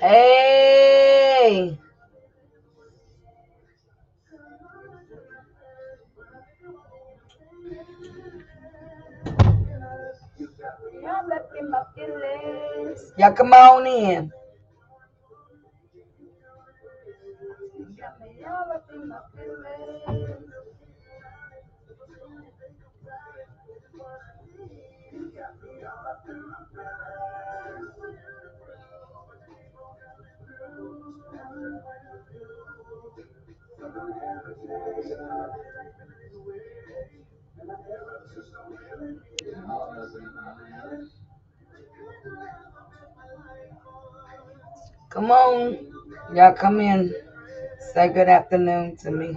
Hey. Y'all come on in. Come on. Y'all come in. Say good afternoon to me.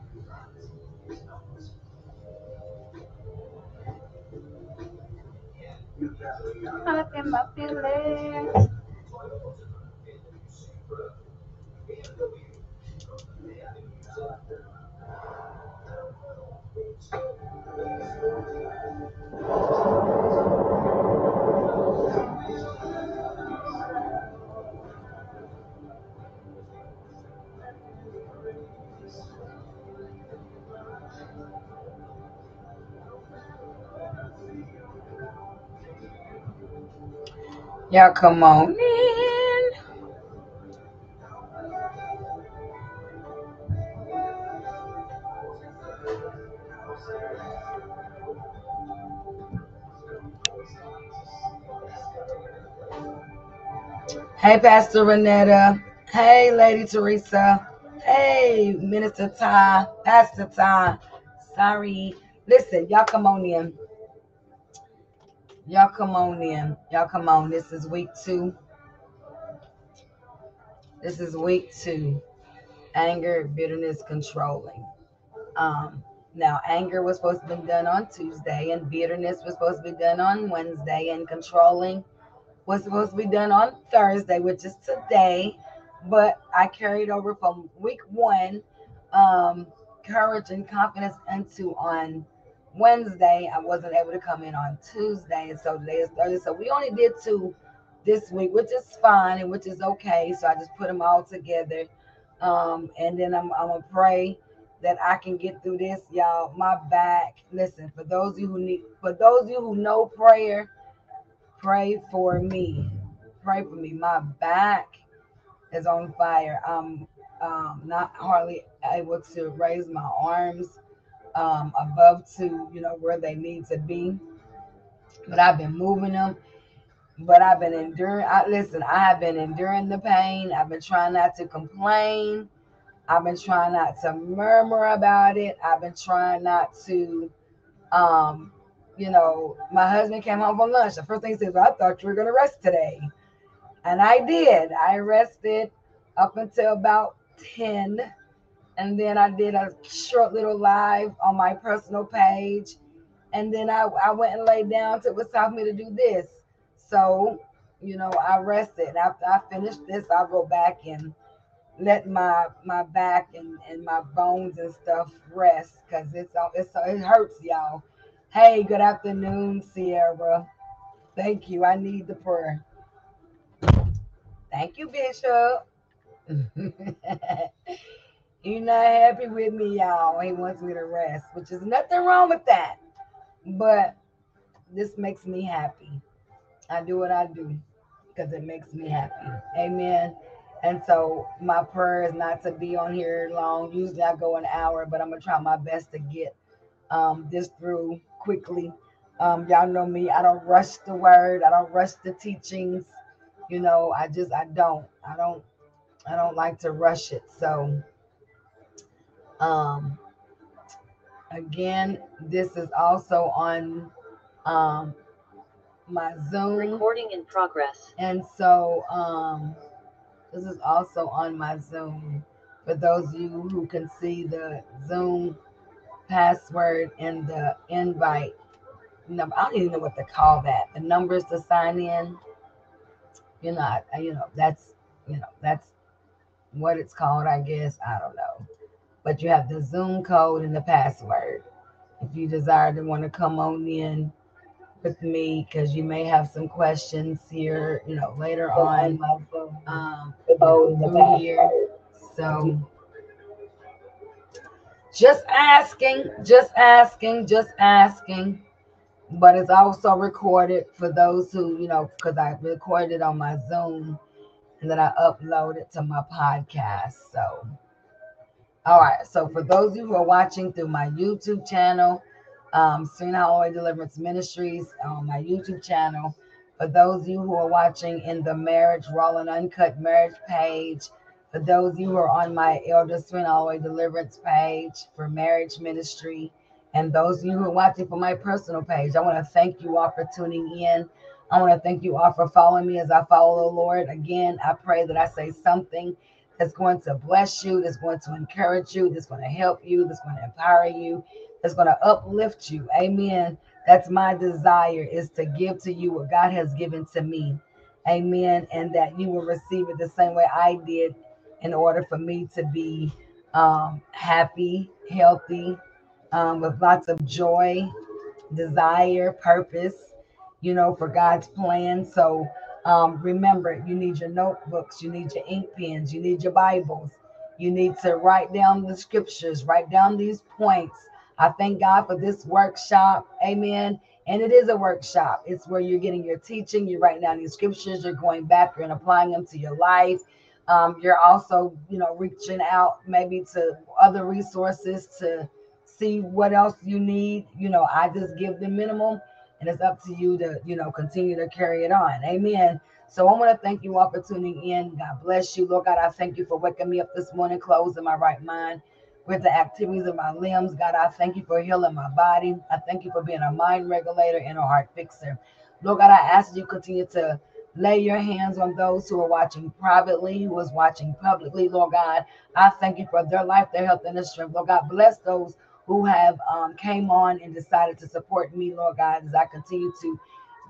no te embates Y'all come on in. Hey, Pastor Renetta. Hey, Lady Teresa. Hey, Minister Ty. Pastor Ty. Sorry. Listen, y'all come on in. Y'all come on in. Y'all come on. This is week two. This is week two. Anger, bitterness, controlling. Um, now anger was supposed to be done on Tuesday, and bitterness was supposed to be done on Wednesday, and controlling was supposed to be done on Thursday, which is today. But I carried over from week one, um, courage and confidence into on Wednesday. I wasn't able to come in on Tuesday, and so today is Thursday. So we only did two this week, which is fine and which is okay. So I just put them all together. Um, and then I'm, I'm gonna pray that I can get through this, y'all. My back. Listen, for those of you who need, for those of you who know prayer, pray for me. Pray for me. My back is on fire. I'm um, not hardly able to raise my arms um, above to you know where they need to be, but I've been moving them. But I've been enduring. I listen. I have been enduring the pain. I've been trying not to complain. I've been trying not to murmur about it. I've been trying not to, um, you know, my husband came home from lunch. The first thing he said, well, I thought you were going to rest today. And I did. I rested up until about 10. And then I did a short little live on my personal page. And then I, I went and laid down was time for me to do this. So, you know, I rested. After I finished this, I'll go back and let my my back and, and my bones and stuff rest because it's it's it hurts, y'all. Hey, good afternoon, Sierra. Thank you. I need the prayer. Thank you, Bishop. You're not happy with me, y'all. He wants me to rest, which is nothing wrong with that. But this makes me happy. I do what I do because it makes me happy. Amen. And so my prayer is not to be on here long. Usually I go an hour, but I'm gonna try my best to get um, this through quickly. Um, y'all know me. I don't rush the word. I don't rush the teachings. You know, I just I don't. I don't. I don't like to rush it. So, um, again, this is also on um my Zoom. Recording in progress. And so um, this is also on my Zoom. For those of you who can see the Zoom password and the invite number, I don't even know what to call that. The numbers to sign in. You know, I, you know that's you know that's what it's called. I guess I don't know. But you have the Zoom code and the password. If you desire to want to come on in with me because you may have some questions here, you know, later on. Um, through here. So just asking, just asking, just asking. But it's also recorded for those who, you know, because I recorded it on my Zoom and then I upload it to my podcast. So, all right. So, for those of you who are watching through my YouTube channel, um, Serena Holloway Deliverance Ministries on my YouTube channel. For those of you who are watching in the Marriage Raw and Uncut Marriage page, for those of you who are on my Elder Serena Holloway Deliverance page for Marriage Ministry, and those of you who are watching for my personal page, I want to thank you all for tuning in. I want to thank you all for following me as I follow the Lord. Again, I pray that I say something that's going to bless you, that's going to encourage you, that's going to help you, that's going to empower you, that's going to uplift you. Amen. That's my desire is to give to you what God has given to me. Amen. And that you will receive it the same way I did in order for me to be um, happy, healthy, um, with lots of joy, desire, purpose, you know, for God's plan. So um, remember, you need your notebooks, you need your ink pens, you need your Bibles, you need to write down the scriptures, write down these points I thank God for this workshop. Amen. And it is a workshop. It's where you're getting your teaching, you're writing down these scriptures, you're going back and applying them to your life. Um, you're also, you know, reaching out maybe to other resources to see what else you need. You know, I just give the minimum and it's up to you to, you know, continue to carry it on. Amen. So I want to thank you all for tuning in. God bless you. Lord God, I thank you for waking me up this morning, closing my right mind with the activities of my limbs. God, I thank you for healing my body. I thank you for being a mind regulator and a heart fixer. Lord God, I ask you continue to lay your hands on those who are watching privately, who is watching publicly, Lord God. I thank you for their life, their health, and their strength. Lord God, bless those who have um, came on and decided to support me, Lord God, as I continue to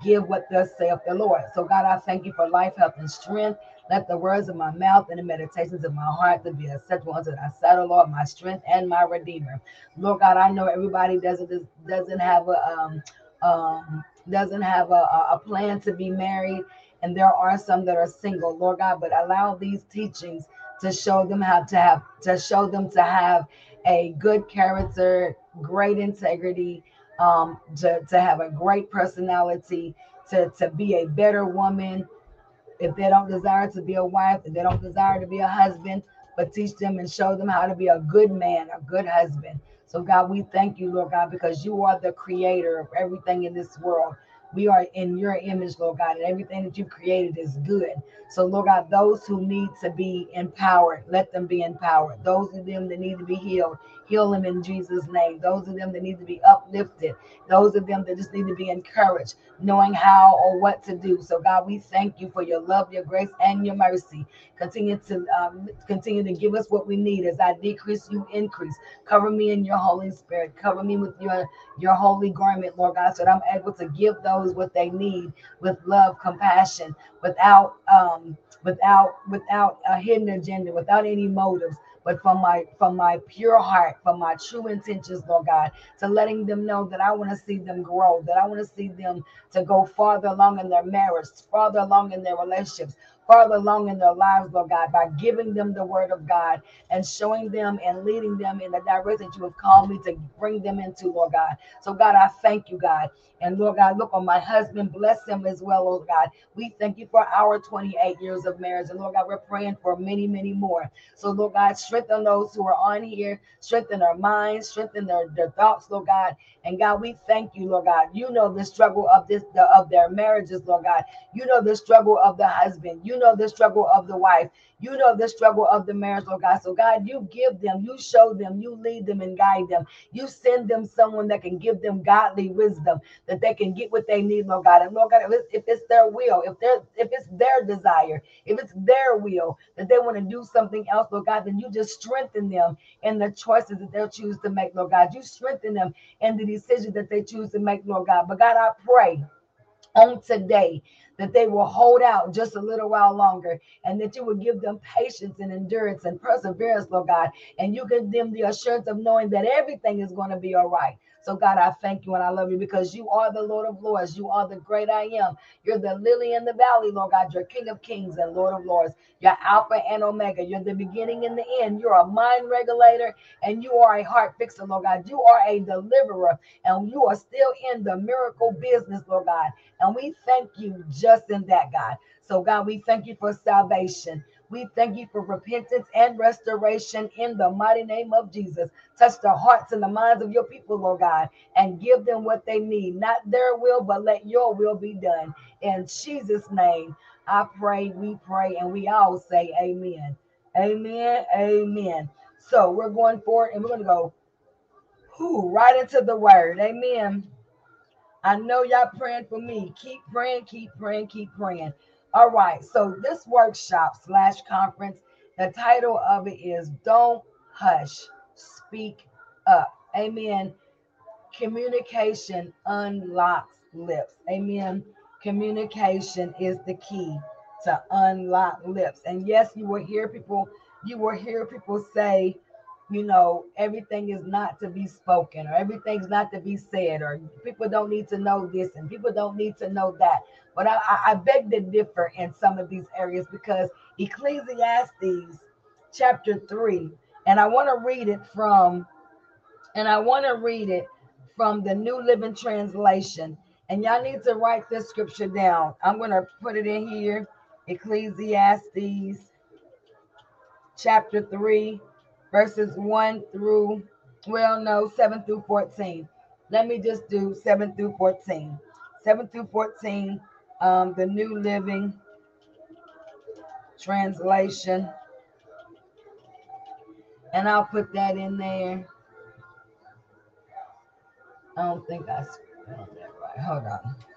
give what thus saith the Lord. So God, I thank you for life, health, and strength. Let the words of my mouth and the meditations of my heart to be acceptable unto thy sight, Lord, my strength and my redeemer. Lord God, I know everybody doesn't doesn't have a um, um, doesn't have a, a plan to be married, and there are some that are single, Lord God, but allow these teachings to show them how to have to show them to have a good character, great integrity, um, to, to have a great personality, to, to be a better woman, if they don't desire to be a wife, if they don't desire to be a husband, but teach them and show them how to be a good man, a good husband. So, God, we thank you, Lord God, because you are the creator of everything in this world. We are in your image, Lord God, and everything that you created is good. So, Lord God, those who need to be empowered, let them be empowered. Those of them that need to be healed, heal them in Jesus' name. Those of them that need to be uplifted, those of them that just need to be encouraged, knowing how or what to do. So, God, we thank you for your love, your grace, and your mercy. Continue to um, continue to give us what we need as I decrease, you increase. Cover me in your Holy Spirit. Cover me with your your holy garment, Lord God, so that I'm able to give those what they need with love, compassion, without um, without without a hidden agenda, without any motives but from my from my pure heart, from my true intentions, Lord God, to letting them know that I want to see them grow, that I want to see them to go farther along in their marriage, farther along in their relationships, farther along in their lives, Lord God, by giving them the word of God and showing them and leading them in the direction that you have called me to bring them into, Lord God. So, God, I thank you, God. And Lord God, look on my husband, bless him as well, Lord God. We thank you for our 28 years of marriage. And Lord God, we're praying for many, many more. So, Lord God, strengthen those who are on here, strengthen their minds, strengthen their, their thoughts, Lord God. And God, we thank you, Lord God. You know the struggle of this the, of their marriages, Lord God. You know the struggle of the husband. You know the struggle of the wife. You know the struggle of the marriage, Lord God. So, God, you give them, you show them, you lead them and guide them. You send them someone that can give them godly wisdom that they can get what they need, Lord God. And Lord God, if it's, if it's their will, if they're if it's their desire, if it's their will that they want to do something else, Lord God, then you just strengthen them in the choices that they'll choose to make, Lord God. You strengthen them in the decisions that they choose to make, Lord God. But God, I pray on today that they will hold out just a little while longer and that you will give them patience and endurance and perseverance, Lord God. And you give them the assurance of knowing that everything is going to be all right. So, God, I thank you and I love you because you are the Lord of Lords. You are the great I am. You're the lily in the valley, Lord God. You're King of kings and Lord of lords. You're Alpha and Omega. You're the beginning and the end. You're a mind regulator and you are a heart fixer, Lord God. You are a deliverer and you are still in the miracle business, Lord God. And we thank you just in that, God. So, God, we thank you for salvation. We thank you for repentance and restoration in the mighty name of Jesus. Touch the hearts and the minds of your people, Lord God, and give them what they need. Not their will, but let your will be done. In Jesus' name, I pray, we pray, and we all say amen. Amen. Amen. So we're going forward and we're going to go right into the word. Amen. I know y'all praying for me. Keep praying, keep praying, keep praying. All right. So this workshop slash conference, the title of it is Don't Hush, Speak Up. Amen. Communication unlocks lips. Amen. Communication is the key to unlock lips. And yes, you will hear people, you will hear people say, you know, everything is not to be spoken or everything's not to be said or people don't need to know this and people don't need to know that. But I, I beg to differ in some of these areas because Ecclesiastes chapter 3, and I want to read it from, and I want to read it from the New Living Translation. And y'all need to write this scripture down. I'm going to put it in here. Ecclesiastes chapter 3 verses 1 through, well, no, 7 through 14. Let me just do 7 through 14. 7 through 14, um, the New Living Translation. And I'll put that in there. I don't think I spelled that right. Hold on.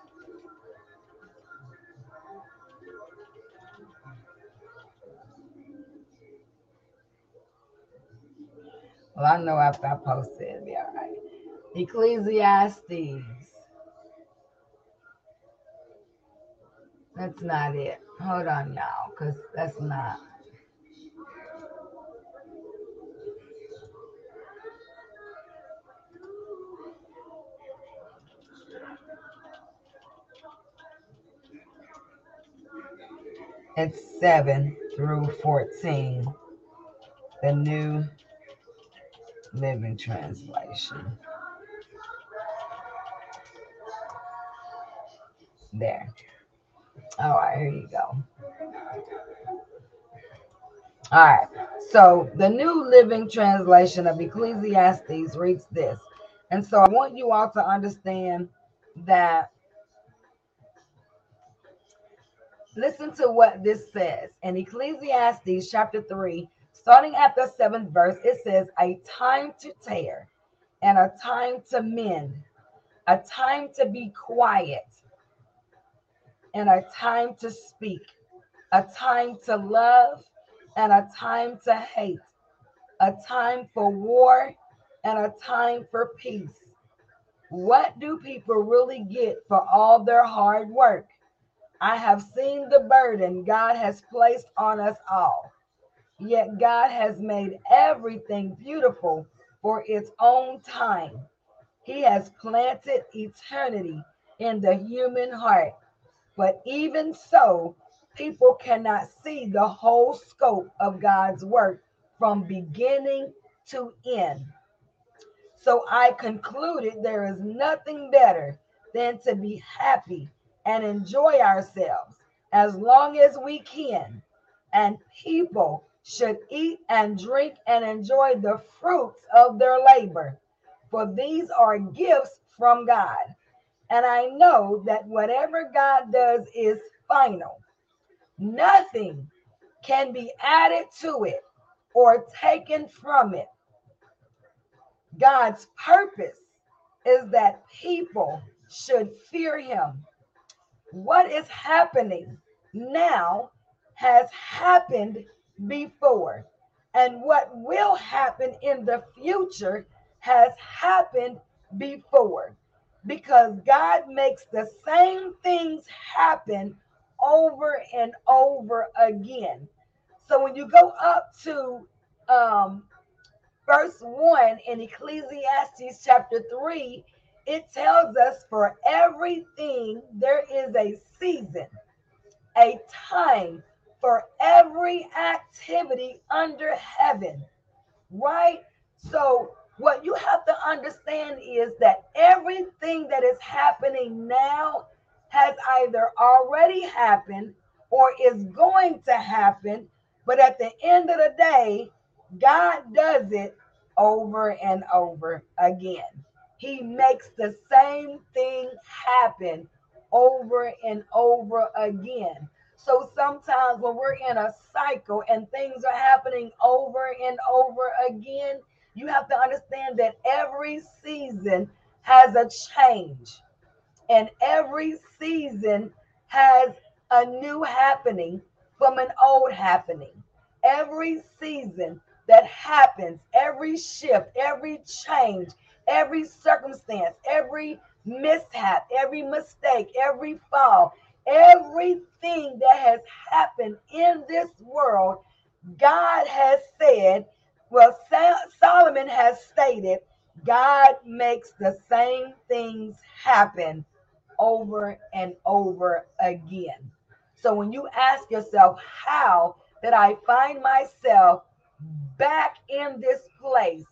Well, I know after I post it, it'll be all right. Ecclesiastes. That's not it. Hold on, y'all, because that's not. It's 7 through 14. The New Living Translation. There. All right, here you go. All right. So the New Living Translation of Ecclesiastes reads this. And so I want you all to understand that. Listen to what this says in Ecclesiastes chapter 3, starting at the seventh verse. It says, A time to tear and a time to mend, a time to be quiet and a time to speak, a time to love and a time to hate, a time for war and a time for peace. What do people really get for all their hard work? I have seen the burden God has placed on us all. Yet God has made everything beautiful for its own time. He has planted eternity in the human heart. But even so, people cannot see the whole scope of God's work from beginning to end. So I concluded there is nothing better than to be happy and enjoy ourselves as long as we can. And people should eat and drink and enjoy the fruits of their labor, for these are gifts from God. And I know that whatever God does is final. Nothing can be added to it or taken from it. God's purpose is that people should fear him. What is happening now has happened before, and what will happen in the future has happened before because God makes the same things happen over and over again. So when you go up to um, verse 1 in Ecclesiastes chapter 3, it tells us for everything there is a season, a time for every activity under heaven, right? So, what you have to understand is that everything that is happening now has either already happened or is going to happen. But at the end of the day, God does it over and over again. He makes the same thing happen over and over again. So sometimes when we're in a cycle and things are happening over and over again, you have to understand that every season has a change, and every season has a new happening from an old happening. Every season that happens, every shift, every change, every circumstance, every mishap, every mistake, every fall, everything that has happened in this world, God has said, well, Solomon has stated, God makes the same things happen over and over again. So when you ask yourself, how did I find myself back in this place?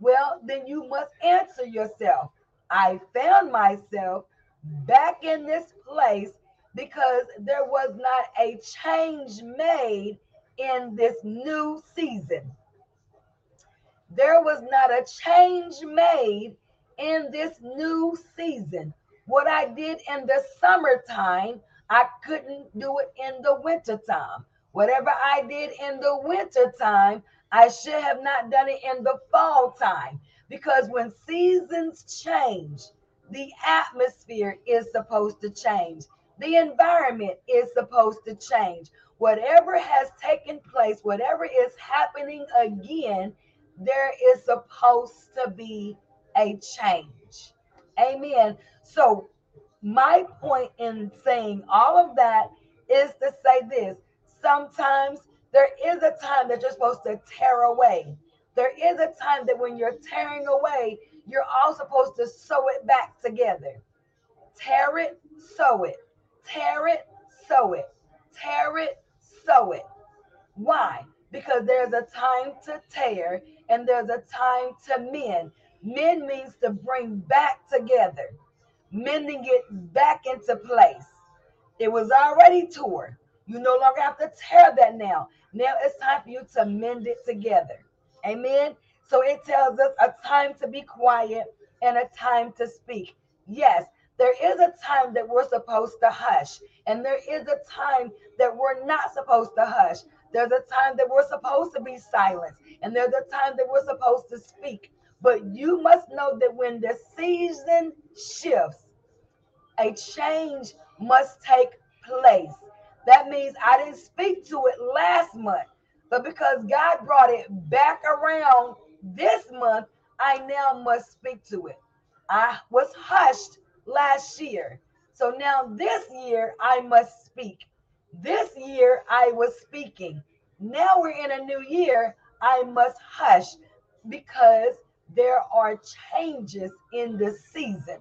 Well, then you must answer yourself. I found myself back in this place because there was not a change made in this new season. There was not a change made in this new season. What I did in the summertime, I couldn't do it in the wintertime. Whatever I did in the wintertime, I should have not done it in the fall time because when seasons change, the atmosphere is supposed to change. The environment is supposed to change. Whatever has taken place, whatever is happening again, there is supposed to be a change. Amen. So, my point in saying all of that is to say this sometimes there is a time that you're supposed to tear away. There is a time that when you're tearing away, you're all supposed to sew it back together. Tear it, sew it. Tear it, sew it. Tear it, sew it. Why? Because there's a time to tear and there's a time to mend. Mend means to bring back together, mending it back into place. It was already torn. You no longer have to tear that now. Now it's time for you to mend it together. Amen. So it tells us a time to be quiet and a time to speak. Yes, there is a time that we're supposed to hush, and there is a time that we're not supposed to hush. There's a time that we're supposed to be silent, and there's a time that we're supposed to speak. But you must know that when the season shifts, a change must take place. That means I didn't speak to it last month, but because God brought it back around this month, I now must speak to it. I was hushed last year. So now this year I must speak. This year I was speaking. Now we're in a new year. I must hush because there are changes in the season.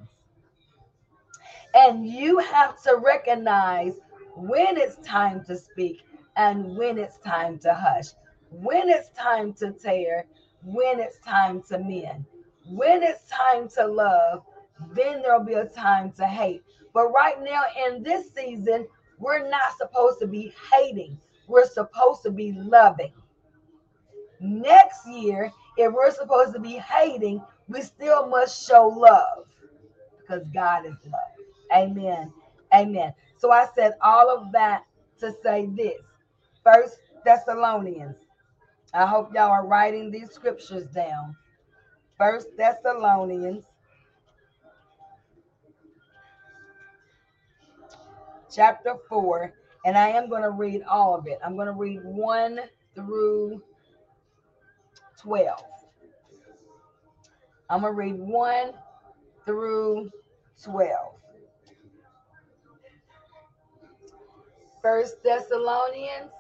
And you have to recognize when it's time to speak and when it's time to hush, when it's time to tear, when it's time to mend, when it's time to love, then there'll be a time to hate. But right now, in this season, we're not supposed to be hating, we're supposed to be loving. Next year, if we're supposed to be hating, we still must show love because God is love. Amen. Amen. So I said all of that to say this. First Thessalonians. I hope y'all are writing these scriptures down. First Thessalonians chapter 4 and I am going to read all of it. I'm going to read 1 through 12. I'm going to read 1 through 12. First Thessalonians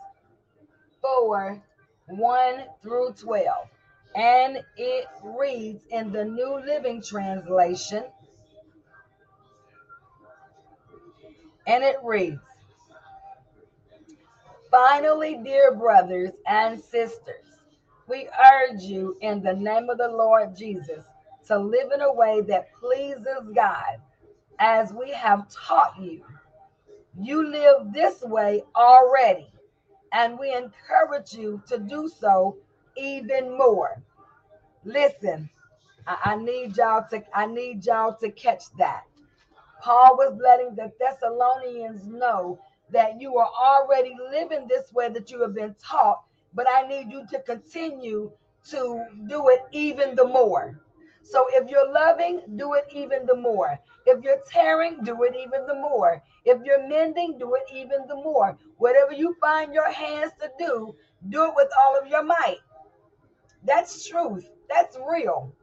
4 1 through 12. And it reads in the New Living Translation. And it reads Finally, dear brothers and sisters, we urge you in the name of the Lord Jesus to live in a way that pleases God as we have taught you you live this way already, and we encourage you to do so even more. Listen, I, I need y'all to I need y'all to catch that. Paul was letting the Thessalonians know that you are already living this way that you have been taught, but I need you to continue to do it even the more. So if you're loving, do it even the more. If you're tearing, do it even the more. If you're mending, do it even the more. Whatever you find your hands to do, do it with all of your might. That's truth. That's real.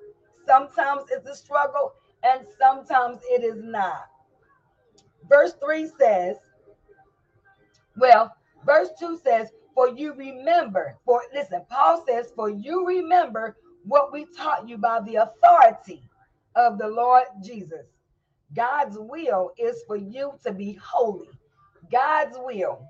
Sometimes it's a struggle and sometimes it is not. Verse 3 says, well, verse 2 says, For you remember, for listen, Paul says, For you remember what we taught you by the authority of the Lord Jesus. God's will is for you to be holy. God's will.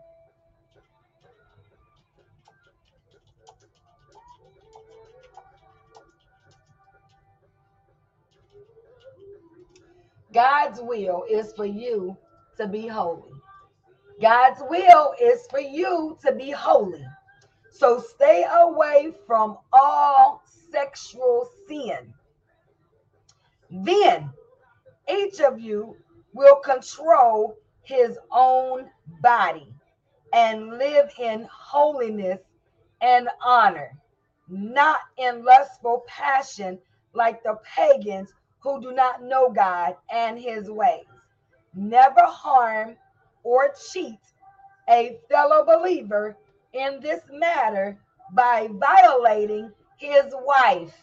God's will is for you to be holy. God's will is for you to be holy. So stay away from all sexual sin. Then each of you will control his own body and live in holiness and honor, not in lustful passion like the pagans who do not know God and his ways. Never harm or cheat a fellow believer in this matter by violating his wife.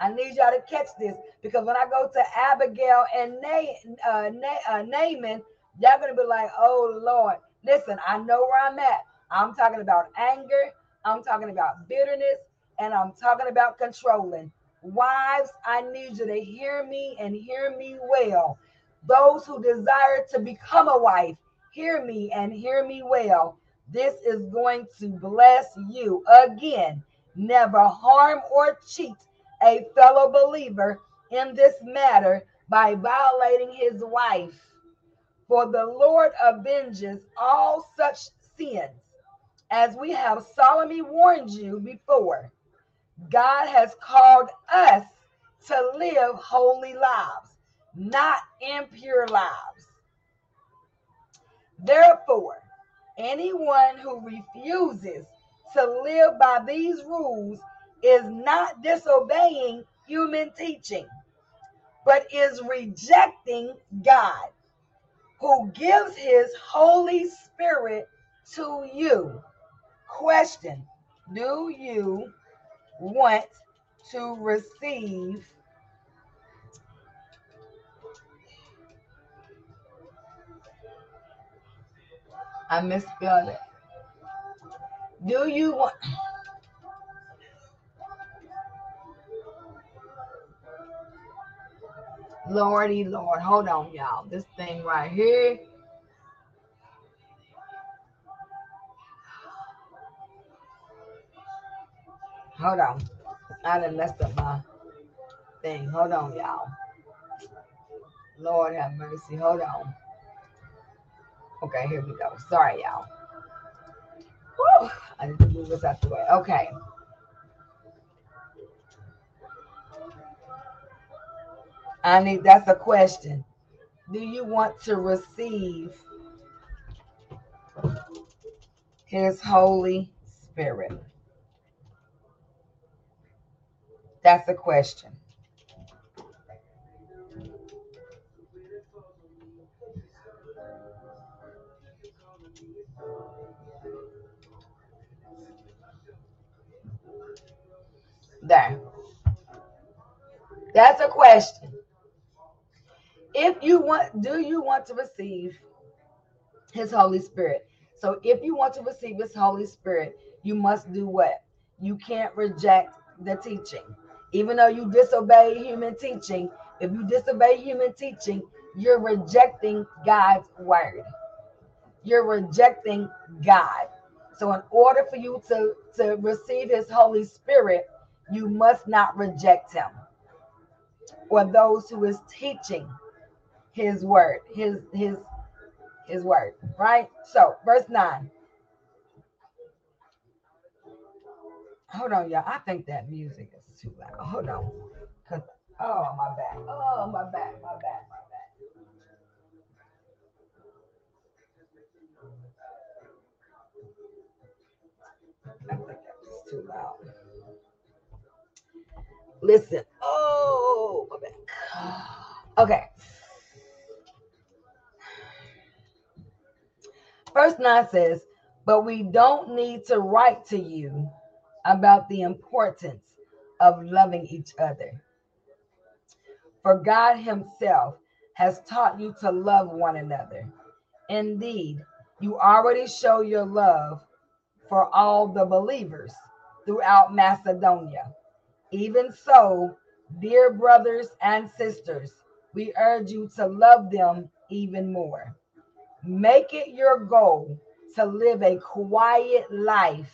I need y'all to catch this because when I go to Abigail and Na- uh, Na- uh, Naaman, y'all gonna be like, "Oh Lord, listen, I know where I'm at. I'm talking about anger. I'm talking about bitterness, and I'm talking about controlling." Wives, I need you to hear me and hear me well. Those who desire to become a wife, hear me and hear me well. This is going to bless you. Again, never harm or cheat a fellow believer in this matter by violating his wife. For the Lord avenges all such sins, as we have solemnly warned you before. God has called us to live holy lives, not impure lives. Therefore, anyone who refuses to live by these rules is not disobeying human teaching, but is rejecting God, who gives his Holy Spirit to you. Question Do you want to receive? I misspelled it. Do you want? Lordy Lord, hold on, y'all. This thing right here. Hold on. I done messed up my thing. Hold on, y'all. Lord have mercy. Hold on. Okay, here we go. Sorry, y'all. Woo! I need to move this out the way. Okay. I need that's a question. Do you want to receive his Holy Spirit? That's a question. There. That's a question. If you want, do you want to receive his Holy Spirit? So if you want to receive his Holy Spirit, you must do what? You can't reject the teaching. Even though you disobey human teaching, if you disobey human teaching, you're rejecting God's word. You're rejecting God. So in order for you to, to receive his Holy Spirit, you must not reject him or those who is teaching his word, his his his word, right? So, verse 9. Hold on, y'all. I think that music is too loud. Hold on. Cause oh my back. Oh my back, my back, my back. I too loud. Listen. Oh my back. Okay. Verse 9 says, But we don't need to write to you about the importance of loving each other. For God Himself has taught you to love one another. Indeed, you already show your love for all the believers throughout Macedonia. Even so, dear brothers and sisters, we urge you to love them even more. Make it your goal to live a quiet life,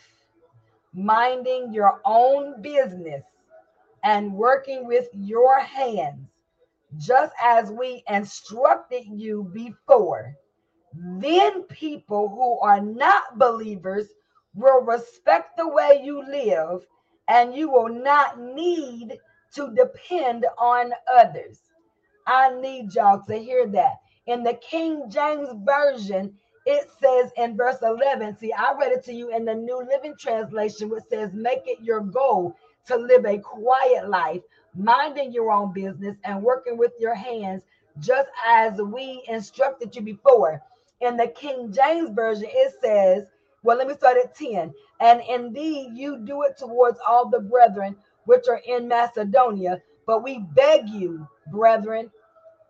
minding your own business and working with your hands, just as we instructed you before. Then people who are not believers will respect the way you live, and you will not need to depend on others. I need y'all to hear that. In the King James Version, it says in verse 11, see, I read it to you in the New Living Translation, which says, Make it your goal to live a quiet life, minding your own business and working with your hands, just as we instructed you before. In the King James Version, it says, Well, let me start at 10. And indeed, you do it towards all the brethren which are in Macedonia, but we beg you, brethren,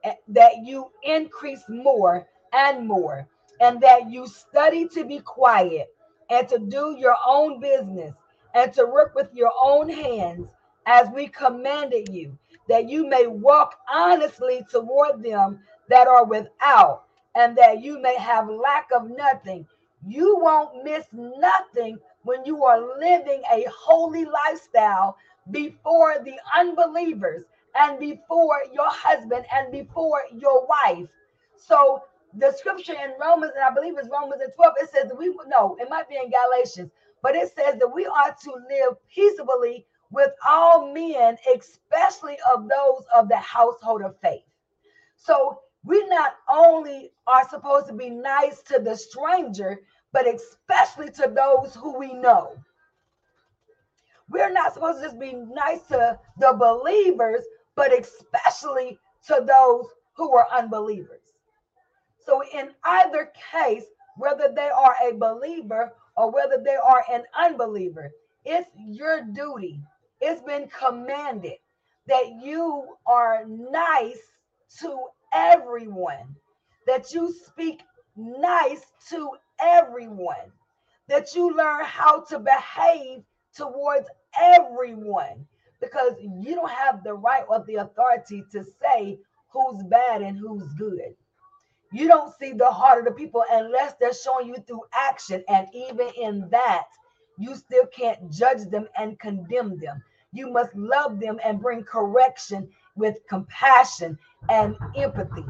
eh, that you increase more and more, and that you study to be quiet and to do your own business and to work with your own hands as we commanded you, that you may walk honestly toward them that are without, and that you may have lack of nothing. You won't miss nothing when you are living a holy lifestyle before the unbelievers and before your husband and before your wife. So the scripture in Romans, and I believe it's Romans and 12, it says we no, it might be in Galatians, but it says that we are to live peaceably with all men, especially of those of the household of faith. So we not only are supposed to be nice to the stranger, but especially to those who we know. We're not supposed to just be nice to the believers, but especially to those who are unbelievers. So, in either case, whether they are a believer or whether they are an unbeliever, it's your duty. It's been commanded that you are nice to everyone, that you speak nice to everyone, that you learn how to behave towards everyone, because you don't have the right or the authority to say who's bad and who's good. You don't see the heart of the people unless they're showing you through action. And even in that, you still can't judge them and condemn them. You must love them and bring correction with compassion and empathy.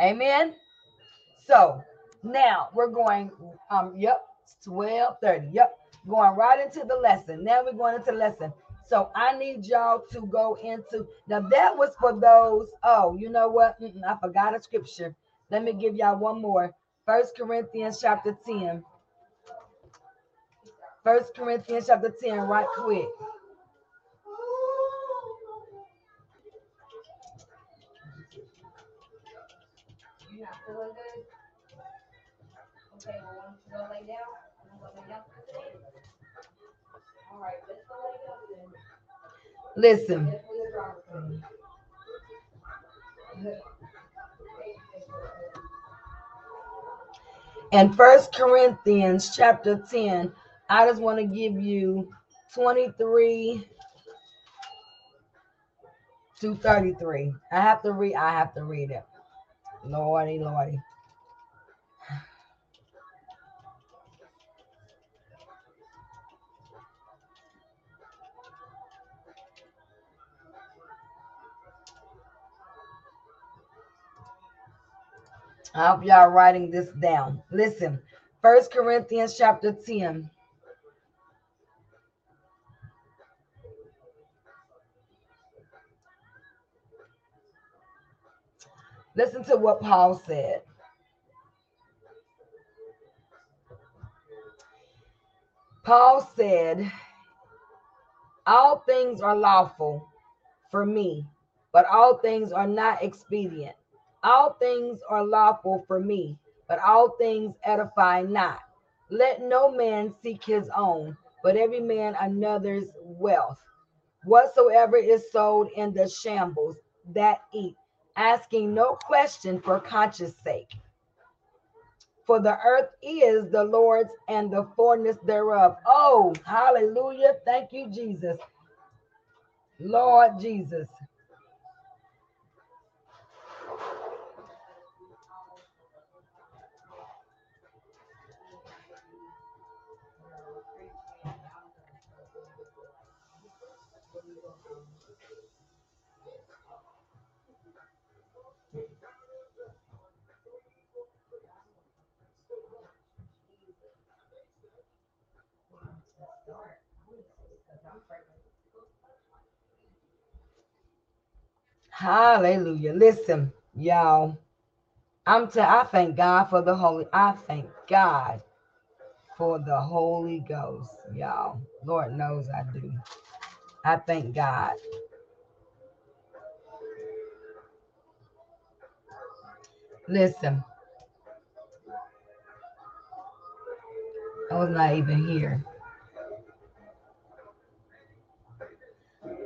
Amen. So now we're going, um, yep, 12:30. Yep, going right into the lesson. Now we're going into the lesson. So I need y'all to go into now. That was for those. Oh, you know what? Mm-mm, I forgot a scripture. Let me give y'all one more. First Corinthians chapter 10. First Corinthians chapter 10, right quick. Okay, go lay down? Listen, in First Corinthians chapter 10, I just want to give you 23 to 33. I have to read, I have to read it. Lordy, Lordy. I hope y'all writing this down. Listen, First Corinthians chapter 10. Listen to what Paul said. Paul said, All things are lawful for me, but all things are not expedient. All things are lawful for me, but all things edify not. Let no man seek his own, but every man another's wealth. Whatsoever is sold in the shambles, that eat, asking no question for conscience sake. For the earth is the Lord's and the fullness thereof. Oh, hallelujah. Thank you, Jesus. Lord Jesus. Hallelujah. Listen, y'all. I'm t- I thank God for the Holy. I thank God for the Holy Ghost, y'all. Lord knows I do. I thank God. Listen. I was not even here.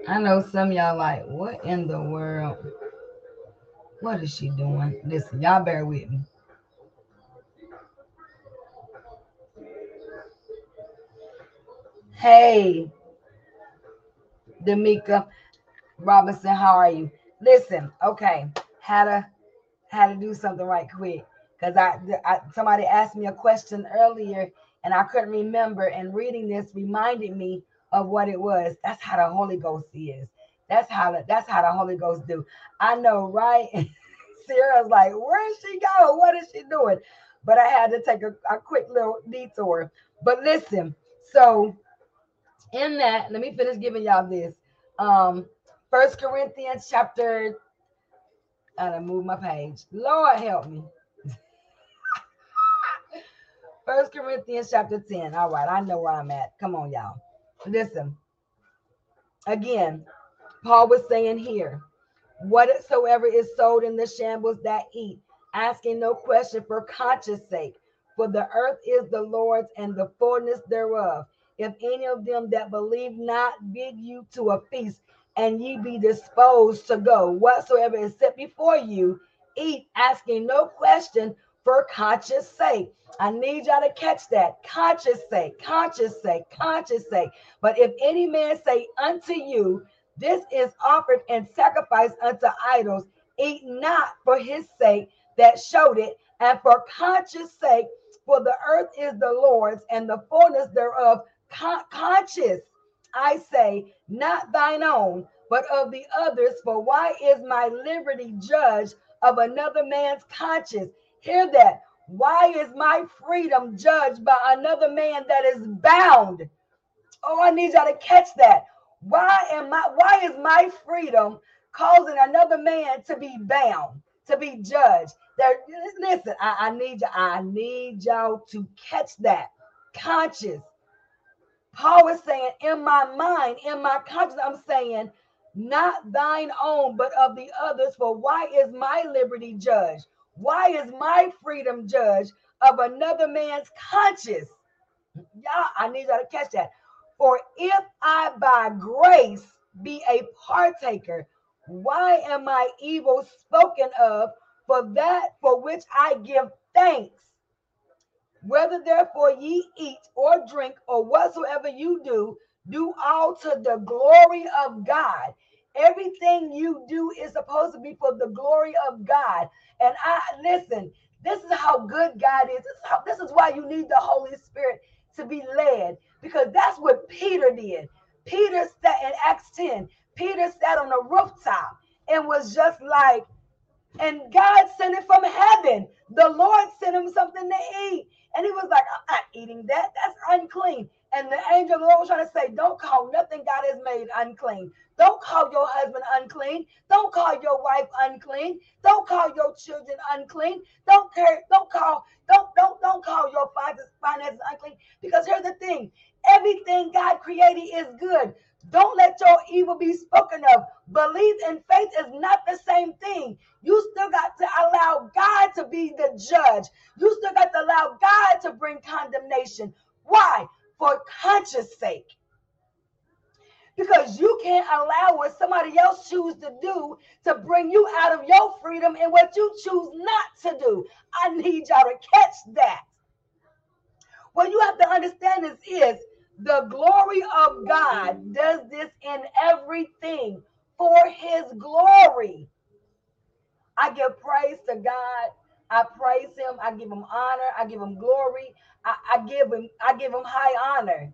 I know some y'all like, what in the world? What is she doing? Listen, y'all bear with me. Hey, Damika Robinson, how are you? Listen, okay, had to had to do something right quick because I, I somebody asked me a question earlier and I couldn't remember, and reading this reminded me of what it was. That's how the Holy Ghost is. That's how the, that's how the Holy Ghost do. I know, right? Sarah's like, where is she going? What is she doing? But I had to take a, a quick little detour. But listen, so in that, let me finish giving y'all this. Um, First Corinthians chapter. I done move my page. Lord help me. First Corinthians chapter 10. All right, I know where I'm at. Come on, y'all. Listen. Again, Paul was saying here, whatsoever is sold in the shambles that eat, asking no question for conscience sake. For the earth is the Lord's and the fullness thereof. If any of them that believe not bid you to a feast, and ye be disposed to go, whatsoever is set before you, eat, asking no question for conscience sake. I need y'all to catch that. Conscience sake, conscience sake, conscience sake. But if any man say unto you, this is offered and sacrificed unto idols, eat not for his sake that showed it, and for conscience sake, for the earth is the Lord's and the fullness thereof. Con- conscious, I say, not thine own, but of the others. For why is my liberty judged of another man's conscience? Hear that. Why is my freedom judged by another man that is bound? Oh, I need y'all to catch that. Why am I why is my freedom causing another man to be bound, to be judged? There, listen, I, I need you, I need y'all to catch that. Conscious. Paul is saying, in my mind, in my conscience, I'm saying, not thine own, but of the others. For why is my liberty judged? Why is my freedom judged of another man's conscience? Y'all, I need y'all to catch that. For if I by grace be a partaker, why am I evil spoken of for that for which I give thanks? Whether therefore ye eat or drink or whatsoever you do, do all to the glory of God. Everything you do is supposed to be for the glory of God. And I listen, this is how good God is. This is, how, this is why you need the Holy Spirit to be led, because that's what Peter did. Peter sat in Acts 10, Peter sat on a rooftop and was just like, and God sent it from heaven. The Lord sent him something to eat. And he was like, I'm not eating that. That's unclean. And the angel of the Lord was trying to say, Don't call nothing God has made unclean. Don't call your husband unclean. Don't call your wife unclean. Don't call your children unclean. Don't care, don't call, don't, don't, don't call your finances unclean. Because here's the thing: everything God created is good. Don't let your evil be spoken of. Belief and faith is not the same thing. You still got to allow God to be the judge. You still got to allow God to bring condemnation. Why? For conscience sake. Because you can't allow what somebody else choose to do to bring you out of your freedom and what you choose not to do. I need y'all to catch that. What you have to understand is, is the glory of God does this in everything for his glory. I give praise to God. I praise him. I give him honor. I give him glory. I, I give him, I give him high honor.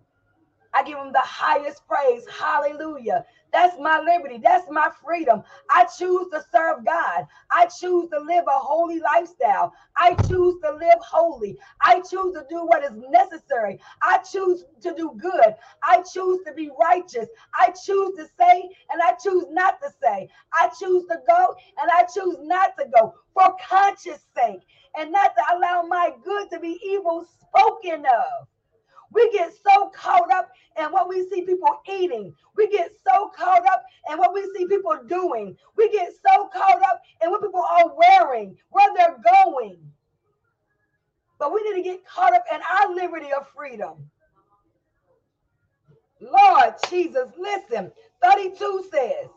I give him the highest praise. Hallelujah. That's my liberty. That's my freedom. I choose to serve God. I choose to live a holy lifestyle. I choose to live holy. I choose to do what is necessary. I choose to do good. I choose to be righteous. I choose to say and I choose not to say. I choose to go and I choose not to go for conscience sake and not to allow my good to be evil spoken of. We get so caught up in what we see people eating. We get so caught up in what we see people doing. We get so caught up in what people are wearing, where they're going. But we need to get caught up in our liberty of freedom. Lord Jesus, listen. 32 says,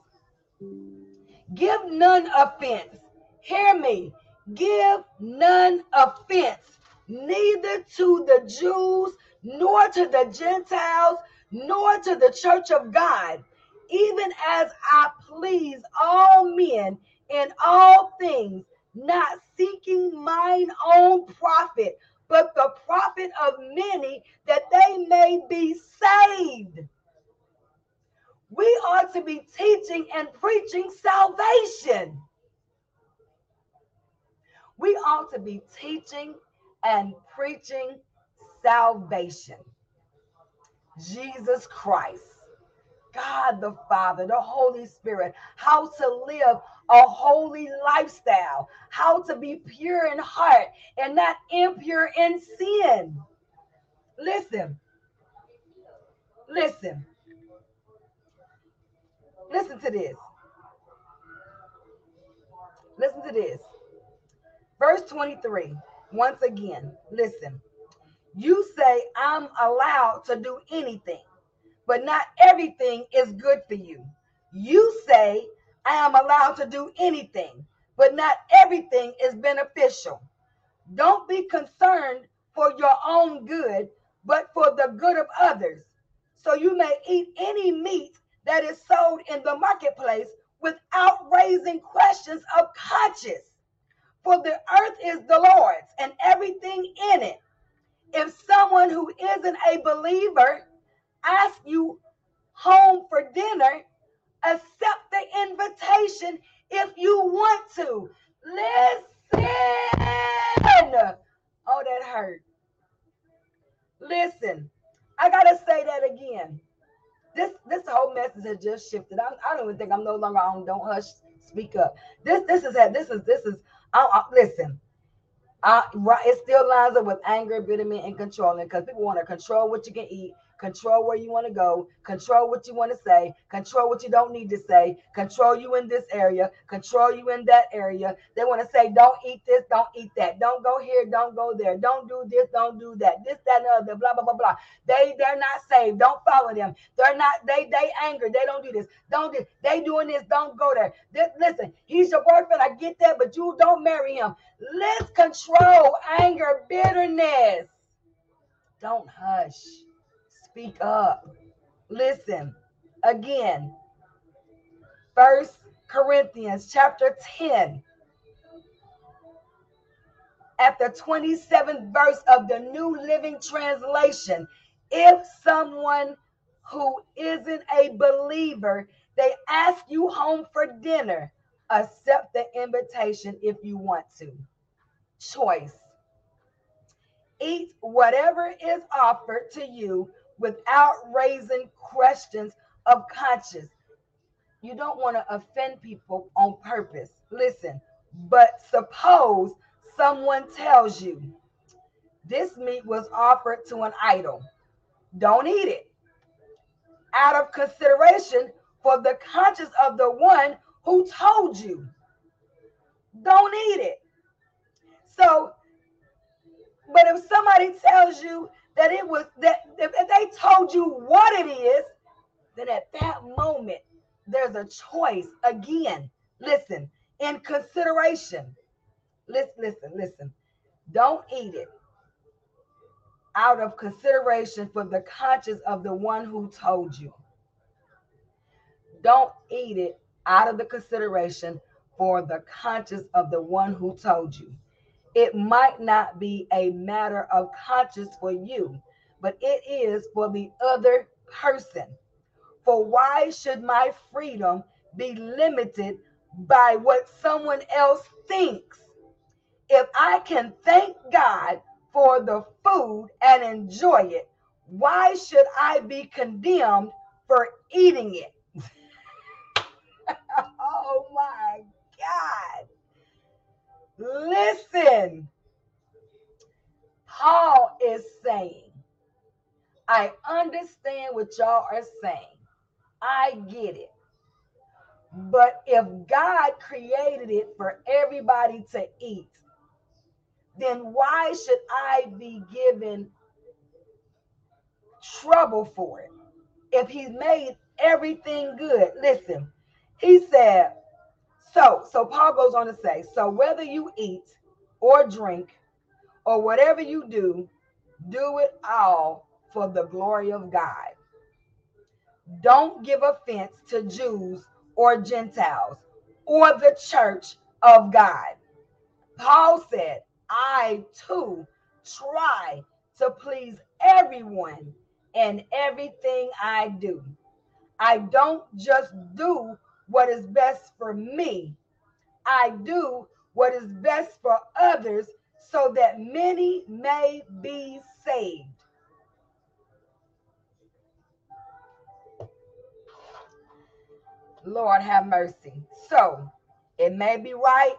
Give none offense. Hear me. Give none offense, neither to the Jews nor to the Gentiles, nor to the church of God, even as I please all men in all things, not seeking mine own profit, but the profit of many, that they may be saved. We ought to be teaching and preaching salvation. We ought to be teaching and preaching salvation. Jesus Christ, God the Father, the Holy Spirit, how to live a holy lifestyle, how to be pure in heart and not impure in sin. Listen, listen, listen to this. Listen to this. Verse 23, once again, listen. You say, I'm allowed to do anything, but not everything is good for you. You say, I am allowed to do anything, but not everything is beneficial. Don't be concerned for your own good, but for the good of others. So you may eat any meat that is sold in the marketplace without raising questions of conscience. For the earth is the Lord's and everything in it. If someone who isn't a believer asks you home for dinner, accept the invitation if you want to. Listen. Oh, that hurt. Listen, I gotta say that again. This this whole message has just shifted. I, I don't even think I'm no longer on. Don't hush. Speak up. This this is that. this is this is. I, I, listen. I, it still lines up with anger, bitterness, and controlling because people want to control what you can eat, control where you want to go, control what you want to say, control what you don't need to say, control you in this area, control you in that area. They want to say, don't eat this, don't eat that, don't go here, don't go there, don't do this, don't do that, this, that, and other, blah, blah, blah, blah. They they're not saved. Don't follow them. They're not, they they angry. They don't do this. Don't do they doing this, don't go there. This, listen, he's your boyfriend. I get that, but you don't marry him. Let's control anger, bitterness. Don't hush. Speak up. Listen again. First Corinthians chapter 10 at the 27th verse of the New Living Translation. If someone who isn't a believer, they ask you home for dinner, accept the invitation if you want to. Choice. Eat whatever is offered to you without raising questions of conscience. You don't want to offend people on purpose. Listen, but suppose someone tells you this meat was offered to an idol. Don't eat it out of consideration for the conscience of the one who told you. Don't eat it. So, but if somebody tells you that it was that if, they told you what it is, then at that moment there's a choice again. Listen, in consideration. Listen, listen, listen. Don't eat it out of consideration for the conscience of the one who told you. Don't eat it out of the consideration for the conscience of the one who told you it might not be a matter of conscience for you, but it is for the other person. For why should my freedom be limited by what someone else thinks? If I can thank God for the food and enjoy it, why should I be condemned for eating it? oh my God. Listen, Paul is saying, I understand what y'all are saying. I get it. But if God created it for everybody to eat, then why should I be given trouble for it? If He made everything good, listen, He said, so, so Paul goes on to say, so whether you eat or drink or whatever you do, do it all for the glory of God. Don't give offense to Jews or Gentiles or the church of God. Paul said, I too try to please everyone in everything I do. I don't just do what is best for me. I do what is best for others so that many may be saved. Lord have mercy. So it may be right,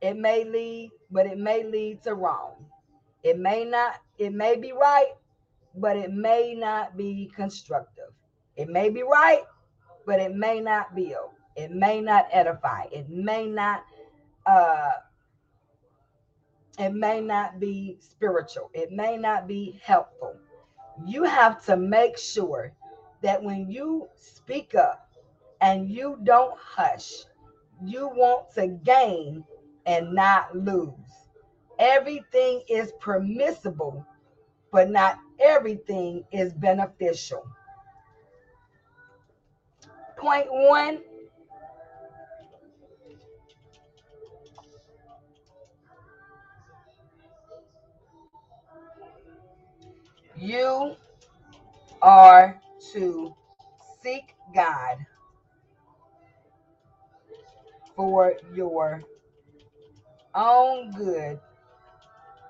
it may lead, but it may lead to wrong. It may not, it may be right, but it may not be constructive. It may be right, but it may not build. It may not edify. It may not uh it may not be spiritual. It may not be helpful. You have to make sure that when you speak up and you don't hush, you want to gain and not lose. Everything is permissible, but not everything is beneficial one: You are to seek God for your own good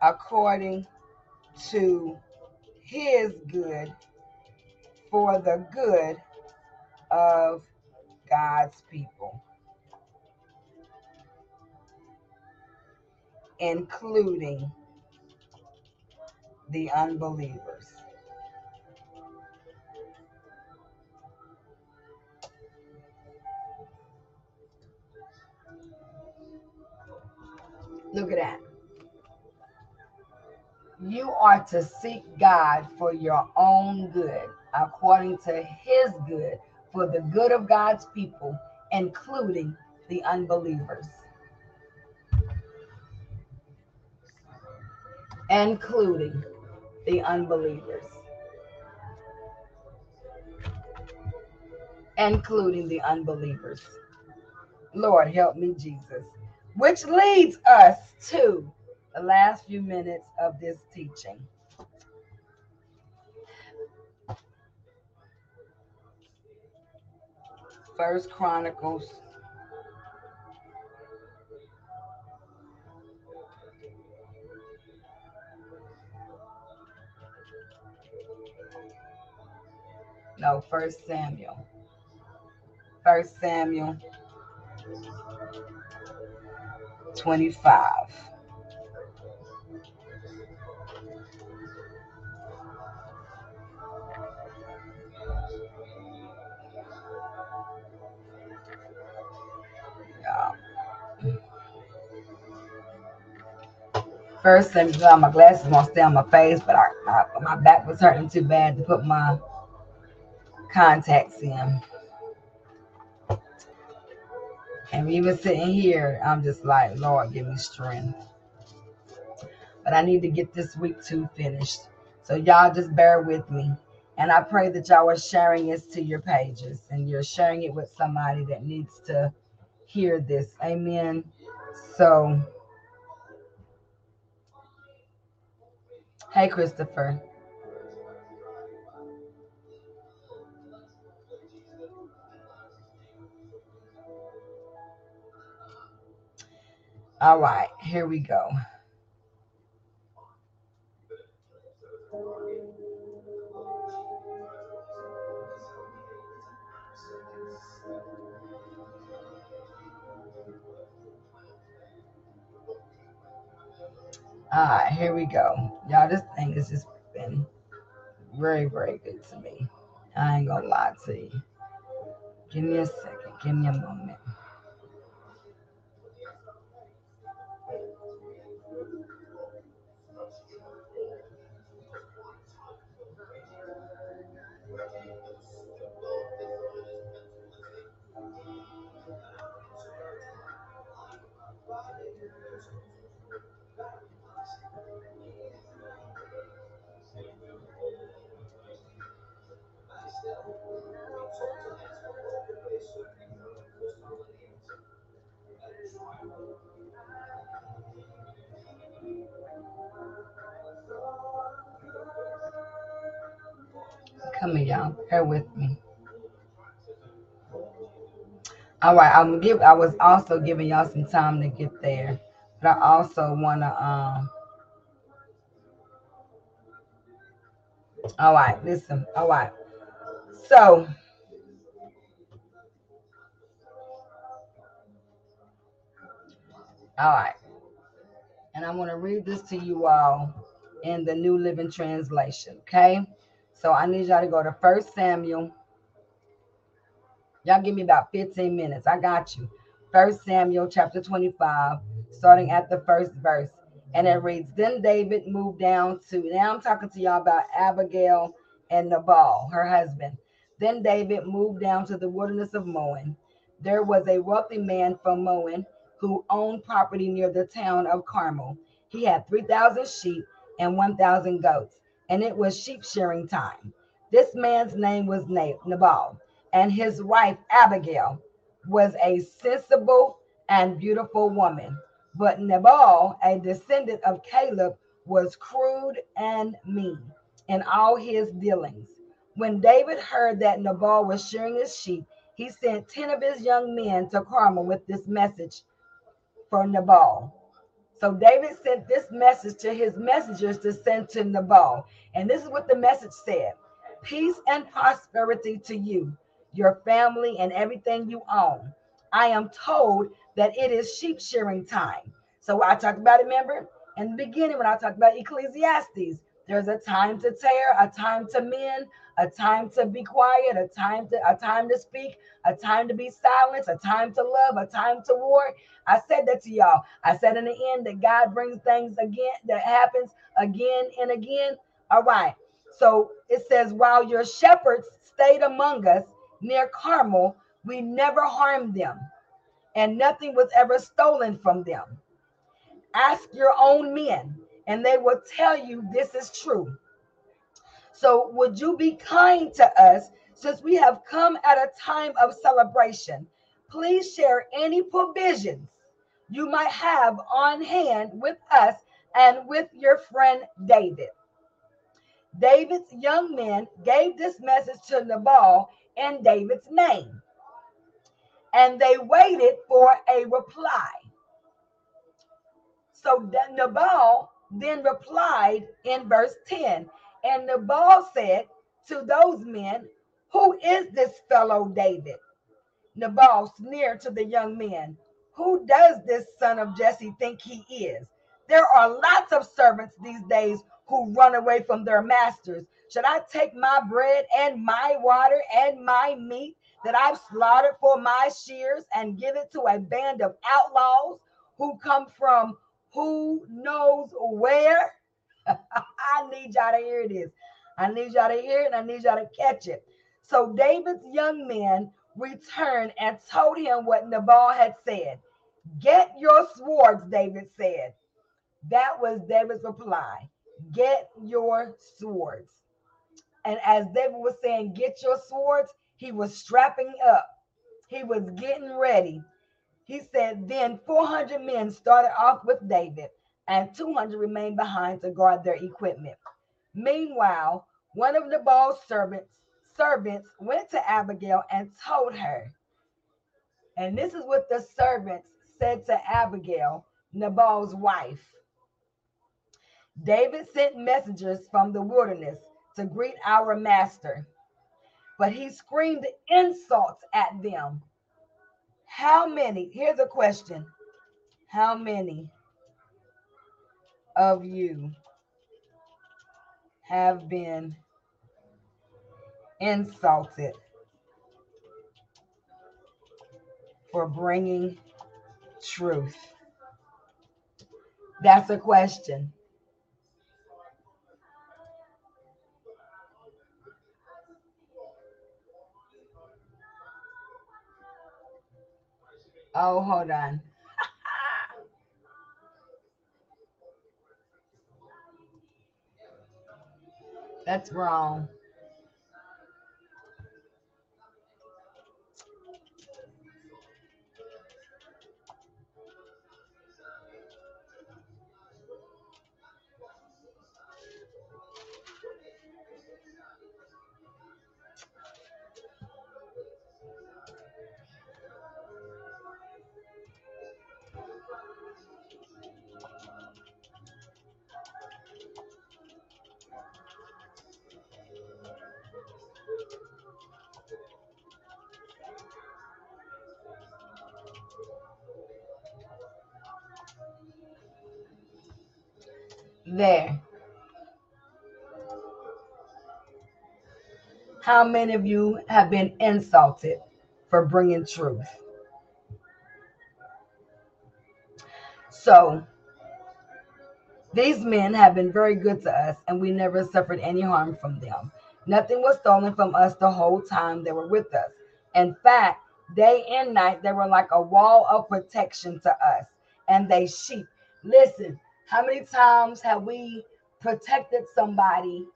according to his good for the good of God's people, including the unbelievers. Look at that. You are to seek God for your own good, according to his good, for the good of God's people, including the unbelievers. Including the unbelievers. Including the unbelievers. Lord, help me, Jesus. Which leads us to the last few minutes of this teaching. First Chronicles No, First Samuel. First Samuel 25. First thing, Samuel, my glasses won't stay on my face, but I, I, my back was hurting too bad to put my contacts in. And even sitting here, I'm just like, Lord, give me strength. But I need to get this week two finished. So y'all just bear with me. And I pray that y'all are sharing this to your pages and you're sharing it with somebody that needs to hear this. Amen. So, hey, Christopher. All right, here we go. All right, here we go. Y'all, this thing has just been very, very good to me. I ain't gonna lie to you. Give me a second. Give me a moment. Here, y'all. Bear with me. All right, I'm give. I was also giving y'all some time to get there, but I also wanna um. All right, listen. All right, so. All right, and I'm gonna read this to you all in the New Living Translation. Okay, so I need y'all to go to First Samuel. Y'all give me about 15 minutes. I got you. First Samuel chapter 25, starting at the first verse. And it reads, Then David moved down to, now I'm talking to y'all about Abigail and Nabal, her husband. Then David moved down to the wilderness of Maon. There was a wealthy man from Maon who owned property near the town of Carmel. He had 3,000 sheep and 1,000 goats, and it was sheep shearing time. This man's name was Nabal, and his wife Abigail was a sensible and beautiful woman. But Nabal, a descendant of Caleb, was crude and mean. in all his dealings. When David heard that Nabal was shearing his sheep, he sent 10 of his young men to Carmel with this message for Nabal. So David sent this message to his messengers to send to Nabal. And this is what the message said Peace and prosperity to you, your family, and everything you own. I am told that it is sheep shearing time. So I talked about it, remember? In the beginning, when I talked about Ecclesiastes, there's a time to tear, a time to mend, a time to be quiet, a time to a time to speak, a time to be silent, a time to love, a time to war. I said that to y'all. I said in the end that God brings things again that happens again and again. All right. So it says, while your shepherds stayed among us near Carmel, we never harmed them, and nothing was ever stolen from them. Ask your own men, and they will tell you this is true. So, would you be kind to us since we have come at a time of celebration? Please share any provisions you might have on hand with us and with your friend David. David's young men gave this message to Nabal in David's name, and they waited for a reply. So Nabal then replied in verse 10 and Nabal said to those men, Who is this fellow David? Nabal sneered to the young men, Who does this son of Jesse think he is? There are lots of servants these days who run away from their masters. Should I take my bread and my water and my meat that I've slaughtered for my shears and give it to a band of outlaws who come from who knows where? I need y'all to hear this. I need y'all to hear it. And I need y'all to catch it. So David's young men returned and told him what Nabal had said. Get your swords, David said. That was David's reply. Get your swords. And as David was saying, Get your swords, he was strapping up. He was getting ready. He said, Then 400 men started off with David and 200 remained behind to guard their equipment. Meanwhile, one of Nabal's servants servants went to Abigail and told her. And this is what the servants said to Abigail, Nabal's wife. David sent messengers from the wilderness to greet our master, but he screamed insults at them. How many? Here's a question. How many of you have been insulted for bringing truth? That's a question. Oh, hold on. That's wrong. There. How many of you have been insulted for bringing truth? So, these men have been very good to us, and we never suffered any harm from them. Nothing was stolen from us the whole time they were with us. In fact, day and night, they were like a wall of protection to us, and they sheep. Listen, how many times have we protected somebody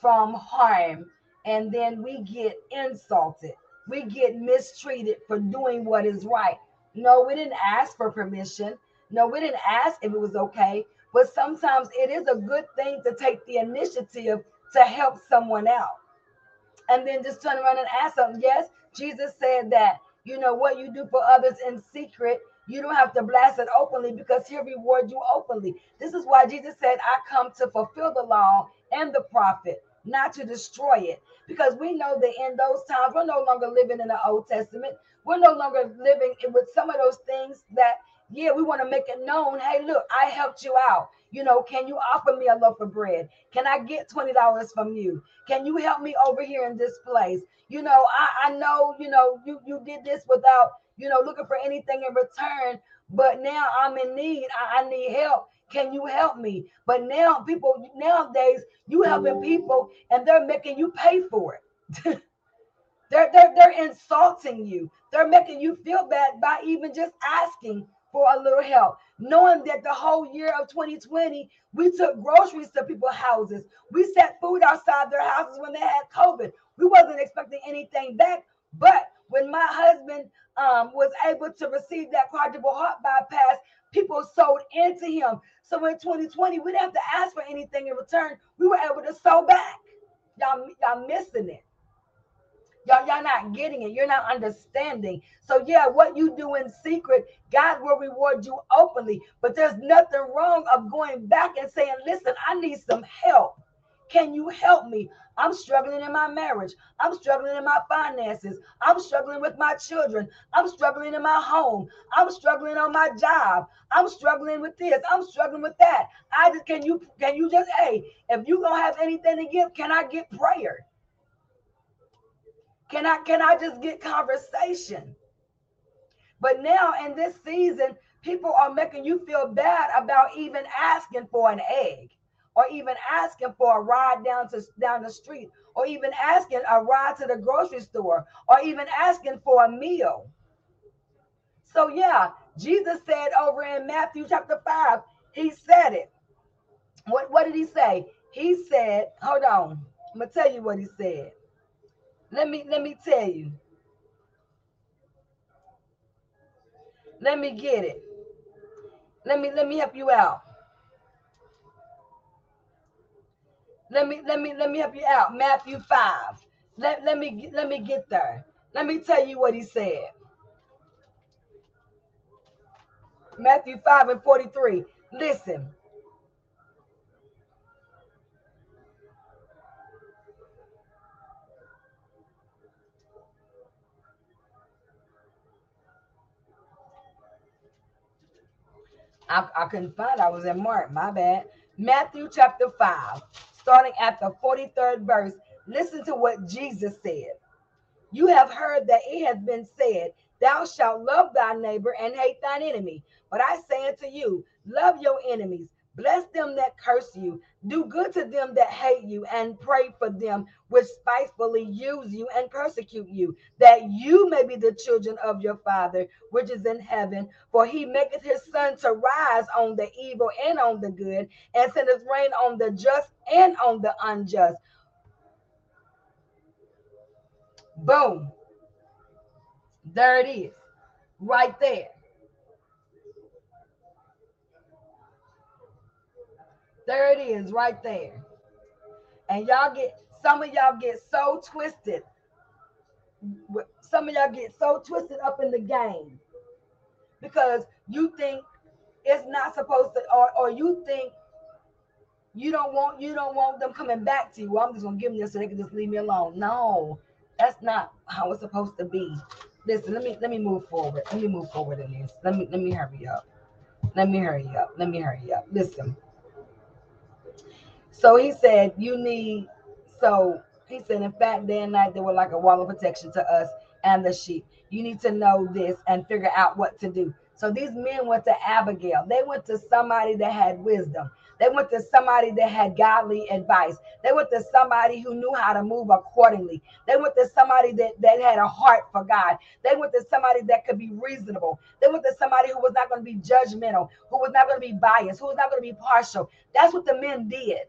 from harm and then we get insulted? We get mistreated for doing what is right. No, we didn't ask for permission. No, we didn't ask if it was okay. But sometimes it is a good thing to take the initiative to help someone out. And then just turn around and ask them. Yes, Jesus said that, you know, what you do for others in secret, you don't have to blast it openly because he'll reward you openly. This is why Jesus said, I come to fulfill the law and the prophet, not to destroy it. Because we know that in those times, we're no longer living in the Old Testament. We're no longer living with some of those things that, yeah, we want to make it known. Hey, look, I helped you out. You know, can you offer me a loaf of bread? Can I get $20 from you? Can you help me over here in this place? You know, I, I know, you know, you, you did this without, you know, looking for anything in return, but now I'm in need. I, I need help. Can you help me? But now people nowadays, you helping people and they're making you pay for it. they're, they're they're insulting you. They're making you feel bad by even just asking for a little help, knowing that the whole year of 2020, we took groceries to people's houses. We set food outside their houses when they had COVID. We wasn't expecting anything back. But when my husband um, was able to receive that quadruple heart bypass, people sold into him. So in 2020, we didn't have to ask for anything in return. We were able to sow back. Y'all, y'all missing it. Y'all, y'all not getting it. You're not understanding. So, yeah, what you do in secret, God will reward you openly. But there's nothing wrong of going back and saying, listen, I need some help. Can you help me? I'm struggling in my marriage. I'm struggling in my finances. I'm struggling with my children. I'm struggling in my home. I'm struggling on my job. I'm struggling with this. I'm struggling with that. I just can you can you just hey, if you don't have anything to give, can I get prayer? Can I can I just get conversation? But now in this season, people are making you feel bad about even asking for an egg or even asking for a ride down to down the street or even asking a ride to the grocery store or even asking for a meal. So yeah, Jesus said over in Matthew chapter 5, he said it. What, what did he say? He said, hold on. I'm gonna tell you what he said. Let me let me tell you. Let me get it. Let me let me help you out. Let me let me let me help you out. Matthew 5. Let, let me let me get there. Let me tell you what he said. Matthew 5 and 43. Listen. I, I couldn't find. I was in Mark. My bad. Matthew chapter 5, starting at the 43rd verse. Listen to what Jesus said. You have heard that it has been said, Thou shalt love thy neighbor and hate thine enemy. But I say unto you, love your enemies, Bless them that curse you. Do good to them that hate you, and pray for them which spitefully use you and persecute you, that you may be the children of your Father which is in heaven. For he maketh his sun to rise on the evil and on the good, and sendeth rain on the just and on the unjust. Boom. There it is, right there. There it is, right there. And y'all get some of y'all get so twisted. Some of y'all get so twisted up in the game because you think it's not supposed to, or, or you think you don't want you don't want them coming back to you. Well, I'm just gonna give them this so they can just leave me alone. No, that's not how it's supposed to be. Listen, let me let me move forward. Let me move forward in this. Let me let me hurry up. Let me hurry up. Let me hurry up. Listen. So he said, You need, so he said, In fact, day and night, they were like a wall of protection to us and the sheep. You need to know this and figure out what to do. So these men went to Abigail. They went to somebody that had wisdom. They went to somebody that had godly advice. They went to somebody who knew how to move accordingly. They went to somebody that, that had a heart for God. They went to somebody that could be reasonable. They went to somebody who was not going to be judgmental, who was not going to be biased, who was not going to be partial. That's what the men did.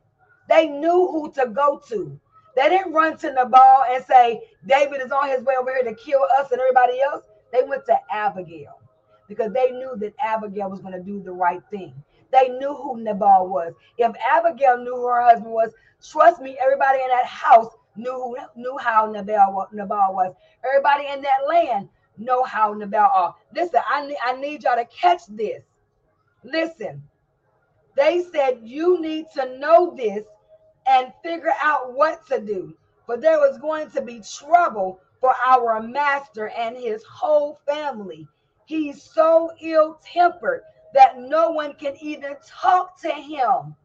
They knew who to go to. They didn't run to Nabal and say, David is on his way over here to kill us and everybody else. They went to Abigail because they knew that Abigail was going to do the right thing. they knew who Nabal was. If Abigail knew who her husband was, trust me, everybody in that house knew who, knew how Nabal, Nabal was. Everybody in that land know how Nabal are. Listen, I need, I need y'all to catch this. Listen, they said you need to know this and figure out what to do. For there was going to be trouble for our master and his whole family. He's so ill tempered that no one can even talk to him.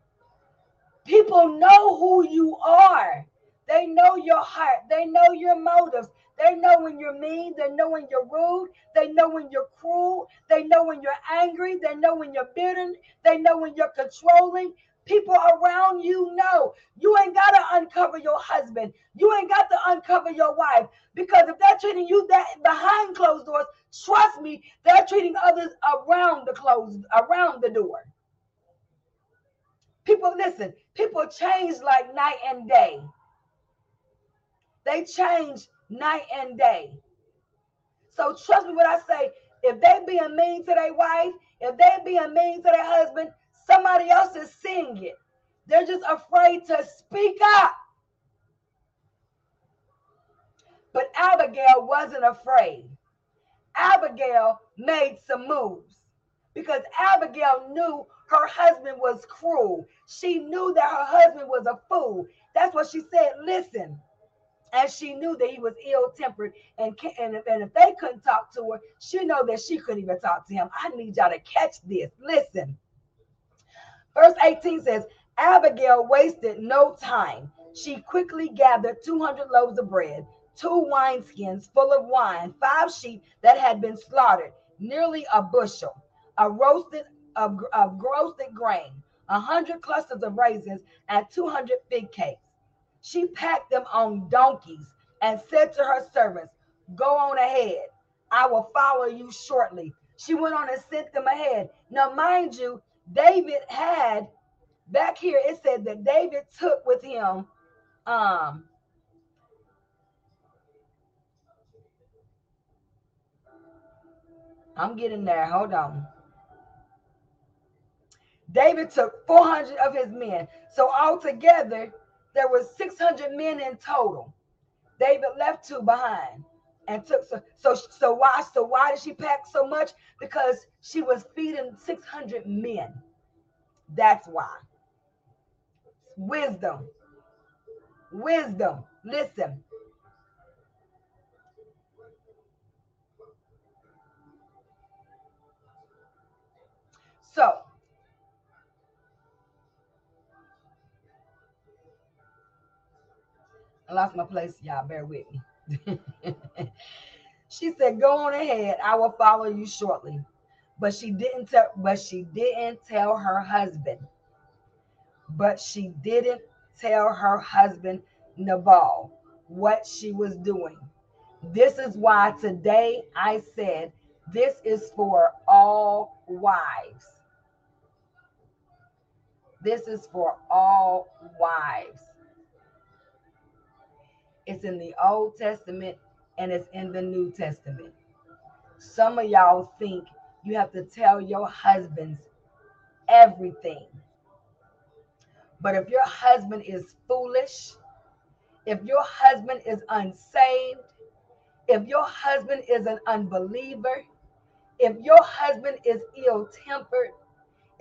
People know who you are. They know your heart. They know your motives. They know when you're mean. They know when you're rude. They know when you're cruel. They know when you're angry. They know when you're bitter. They know when you're controlling. People around you know. You ain't got to uncover your husband. You ain't got to uncover your wife. Because if they're treating you that behind closed doors, trust me, they're treating others around the closed, around the door. People, listen, people change like night and day. They change night and day. So trust me when I say, if they being mean to their wife, if they being mean to their husband, somebody else is seeing it. They're just afraid to speak up. But Abigail wasn't afraid. Abigail made some moves because Abigail knew her husband was cruel. She knew that her husband was a fool. That's what she said. Listen, and she knew that he was ill-tempered and, and, and if they couldn't talk to her she know that she couldn't even talk to him i need y'all to catch this listen verse 18 says abigail wasted no time she quickly gathered 200 loaves of bread two wineskins full of wine five sheep that had been slaughtered nearly a bushel a roasted of, of roasted grain a hundred clusters of raisins and 200 fig cakes she packed them on donkeys and said to her servants, Go on ahead. I will follow you shortly. She went on and sent them ahead. Now, mind you, David had back here, it said that David took with him um I'm getting there. Hold on. David took 400 of his men. So altogether, there was 600 men in total. David left two behind and took so so so why so why did she pack so much? Because she was feeding 600 men. That's why. Wisdom. Wisdom. Listen. So I lost my place. Y'all bear with me. she said, Go on ahead. I will follow you shortly. But she didn't tell, but she didn't tell her husband. But she didn't tell her husband Nabal what she was doing. This is why today I said this is for all wives. This is for all wives. It's in the Old Testament and it's in the New Testament. Some of y'all think you have to tell your husbands everything. But if your husband is foolish, if your husband is unsaved, if your husband is an unbeliever, if your husband is ill tempered,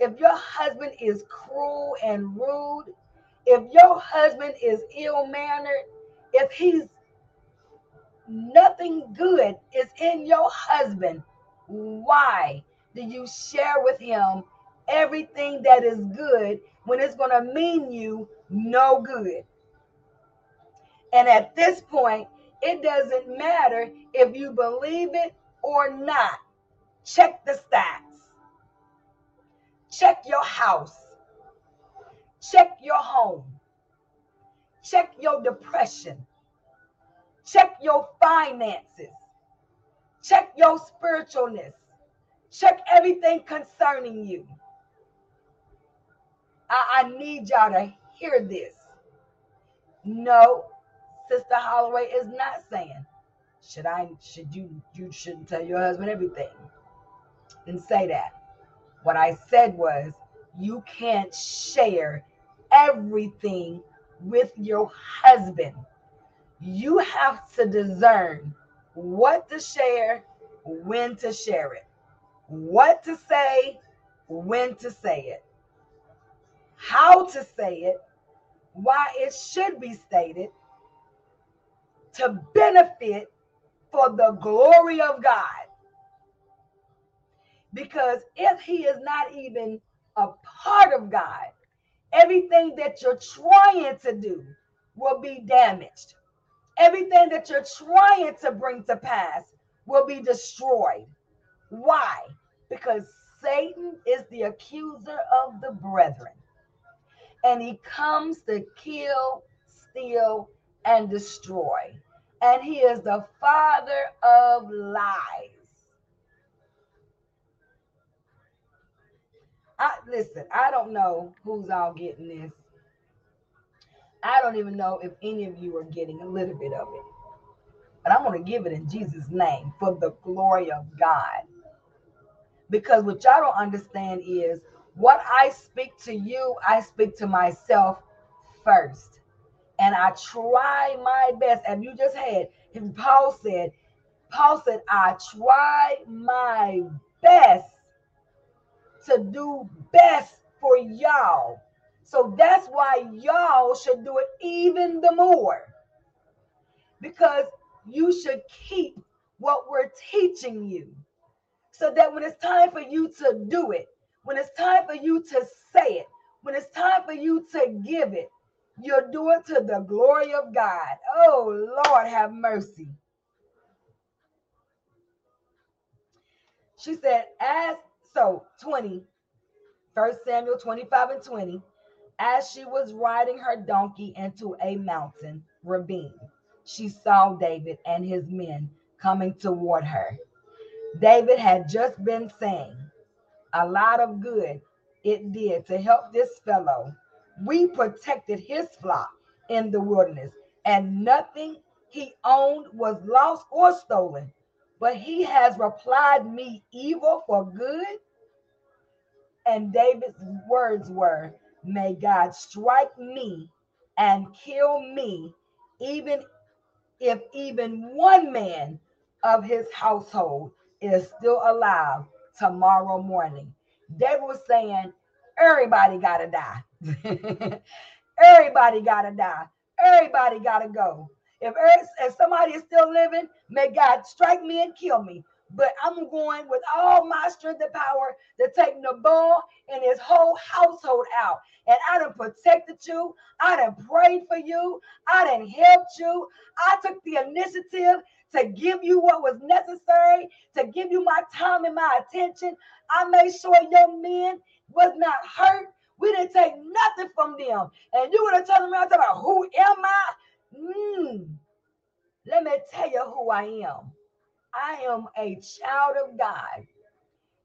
if your husband is cruel and rude, if your husband is ill mannered, if he's nothing good is in your husband, why do you share with him everything that is good when it's going to mean you no good? And at this point, it doesn't matter if you believe it or not. Check the stats. Check your house. Check your home. Check your depression. Check your finances. Check your spiritualness. Check everything concerning you. I, I need y'all to hear this. No, Sister Holloway is not saying, should I, should you, you shouldn't tell your husband everything. Didn't say that. What I said was, you can't share everything with your husband. You have to discern what to share, when to share it, what to say, when to say it, how to say it, why it should be stated to benefit for the glory of God. Because if he is not even a part of God, everything that you're trying to do will be damaged. Everything that you're trying to bring to pass will be destroyed. Why? Because Satan is the accuser of the brethren. And he comes to kill, steal, and destroy. And he is the father of lies. I listen, I don't know who's all getting this. I don't even know if any of you are getting a little bit of it. But I'm going to give it in Jesus' name for the glory of God. Because what y'all don't understand is what I speak to you, I speak to myself first. And I try my best. And you just had, Paul said, Paul said, I try my best to do best for y'all. So that's why y'all should do it even the more. Because you should keep what we're teaching you. So that when it's time for you to do it, when it's time for you to say it, when it's time for you to give it, you're doing to the glory of God. Oh, Lord, have mercy. She said, as so 20, 1 Samuel 25 and 20, as she was riding her donkey into a mountain ravine, she saw David and his men coming toward her. David had just been saying a lot of good it did to help this fellow. We protected his flock in the wilderness, and nothing he owned was lost or stolen. But he has replied me evil for good. And David's words were, May God strike me and kill me, even if even one man of his household is still alive tomorrow morning. David was saying, everybody gotta die. everybody gotta die. Everybody gotta go. If, if somebody is still living, may God strike me and kill me but I'm going with all my strength and power to take Nabal and his whole household out. And I done protected you. I done prayed for you. I done helped you. I took the initiative to give you what was necessary, to give you my time and my attention. I made sure your men was not hurt. We didn't take nothing from them. And you would have turned around and about who am I? Mm. Let me tell you who I am. I am a child of God.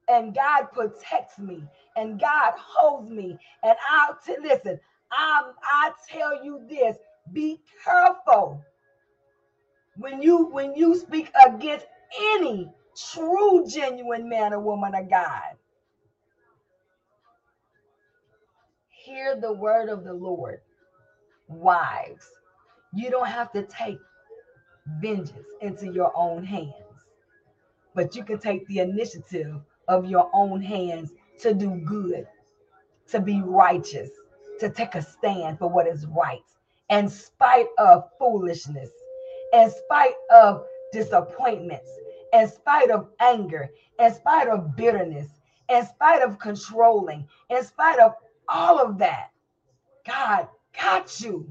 And God protects me and God holds me. And I'll t- listen, I, I tell you this be careful when you when you speak against any true genuine man or woman of God. Hear the word of the Lord. Wives, you don't have to take vengeance into your own hands but you can take the initiative of your own hands to do good, to be righteous, to take a stand for what is right, in spite of foolishness, in spite of disappointments, in spite of anger, in spite of bitterness, in spite of controlling, in spite of all of that. God got you.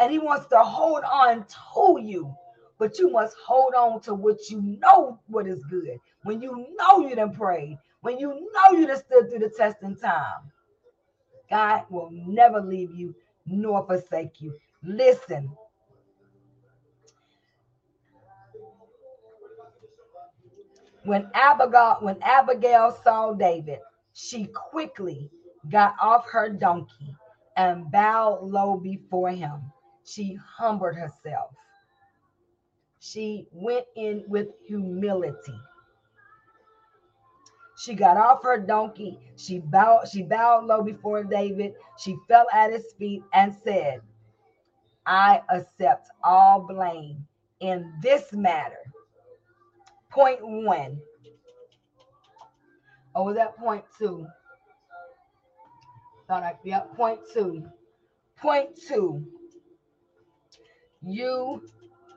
And He wants to hold on to you but you must hold on to what you know what is good. When you know you done prayed, when you know you done stood through the testing time, God will never leave you nor forsake you. Listen. When Abigail, when Abigail saw David, she quickly got off her donkey and bowed low before him. She humbled herself she went in with humility. She got off her donkey. She bowed, she bowed low before David. She fell at his feet and said, I accept all blame in this matter. Point one. Oh, was that point two? Thought I, yeah, point two. Point two. You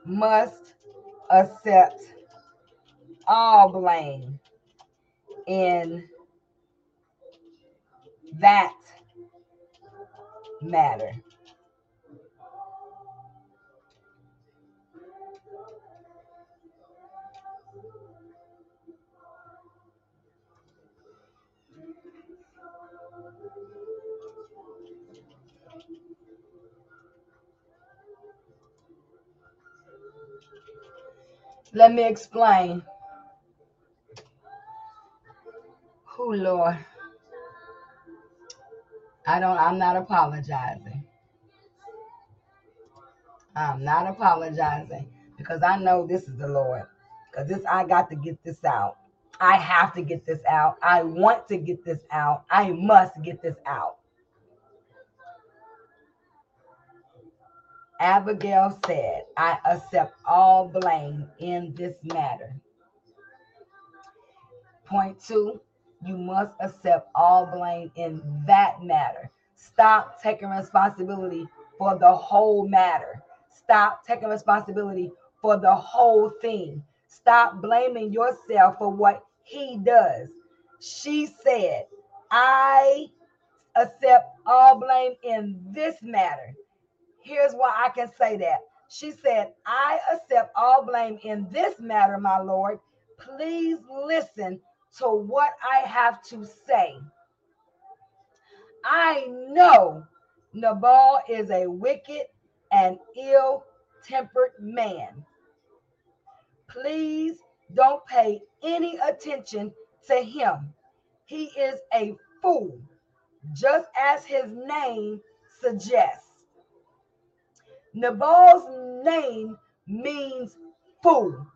must accept all blame in that matter. Let me explain. Who, Lord? I don't, I'm not apologizing. I'm not apologizing because I know this is the Lord. Because this, I got to get this out. I have to get this out. I want to get this out. I must get this out. Abigail said, I accept all blame in this matter. Point two, you must accept all blame in that matter. Stop taking responsibility for the whole matter. Stop taking responsibility for the whole thing. Stop blaming yourself for what he does. She said, I accept all blame in this matter. Here's why I can say that. She said, I accept all blame in this matter, my Lord. Please listen to what I have to say. I know Nabal is a wicked and ill tempered man. Please don't pay any attention to him. He is a fool, just as his name suggests. Nabal's name means fool.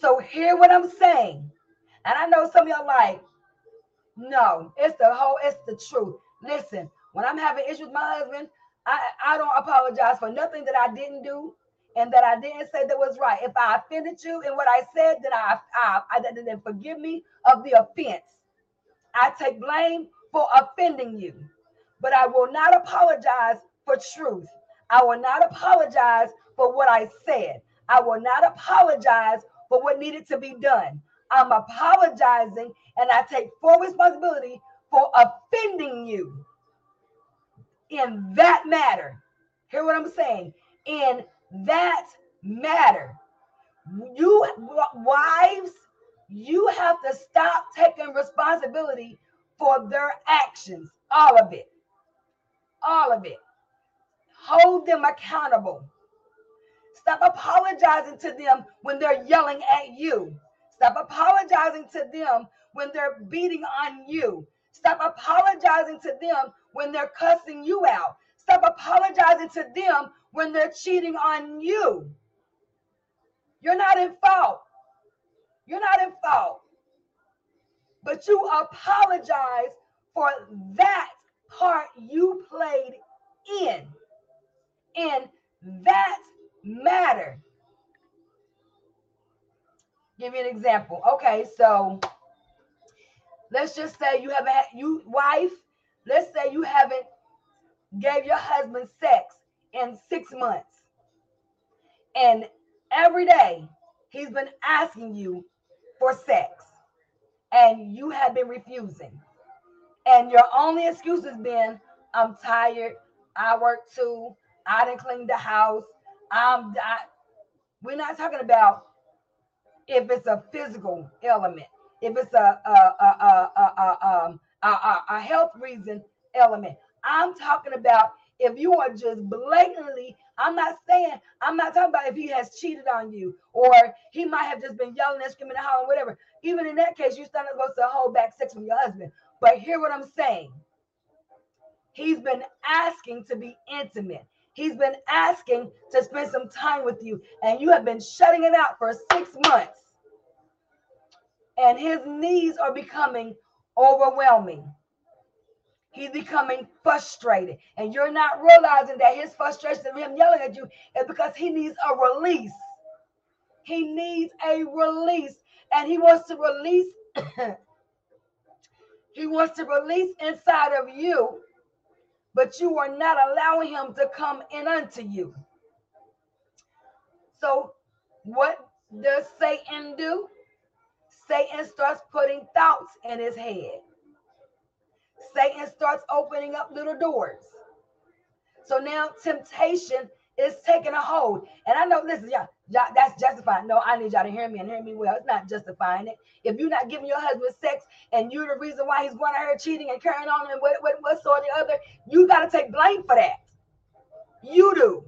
So hear what I'm saying. And I know some of y'all like, no, it's the whole, it's the truth. Listen, when I'm having issues with my husband, I, I don't apologize for nothing that I didn't do and that I didn't say that was right. If I offended you in what I said, then I, I, I then forgive me of the offense. I take blame for offending you, but I will not apologize for truth. I will not apologize for what I said. I will not apologize for what needed to be done. I'm apologizing and I take full responsibility for offending you in that matter. Hear what I'm saying? In that matter. You wives, you have to stop taking responsibility for their actions. All of it. All of it. Hold them accountable. Stop apologizing to them when they're yelling at you. Stop apologizing to them when they're beating on you. Stop apologizing to them when they're cussing you out. Stop apologizing to them when they're cheating on you. You're not in fault. You're not in fault. But you apologize for that part you played in in that matter. Give me an example. Okay, so let's just say you haven't had you wife, let's say you haven't gave your husband sex in six months. And every day he's been asking you for sex and you have been refusing. And your only excuse has been, I'm tired. I work too. I didn't clean the house. I'm I, we're not talking about if it's a physical element, if it's a a a a a, um, a, a, a health reason element. I'm talking about if you are just blatantly, I'm not saying, I'm not talking about if he has cheated on you or he might have just been yelling and screaming and hollering, whatever. Even in that case, you're still not supposed to hold back sex from your husband. But hear what I'm saying. He's been asking to be intimate. He's been asking to spend some time with you, and you have been shutting him out for six months. and his needs are becoming overwhelming. He's becoming frustrated, and you're not realizing that his frustration of him yelling at you is because he needs a release. He needs a release, and he wants to release. he wants to release inside of you, but you are not allowing him to come in unto you. So, what does Satan do? Satan starts putting thoughts in his head. Satan starts opening up little doors. So now temptation is taking a hold. And I know, listen, y'all, that's justifying. No, I need y'all to hear me and hear me well. It's not justifying it. If you're not giving your husband sex and you're the reason why he's going to her cheating and carrying on and what, what, what of the other, you got to take blame for that. You do.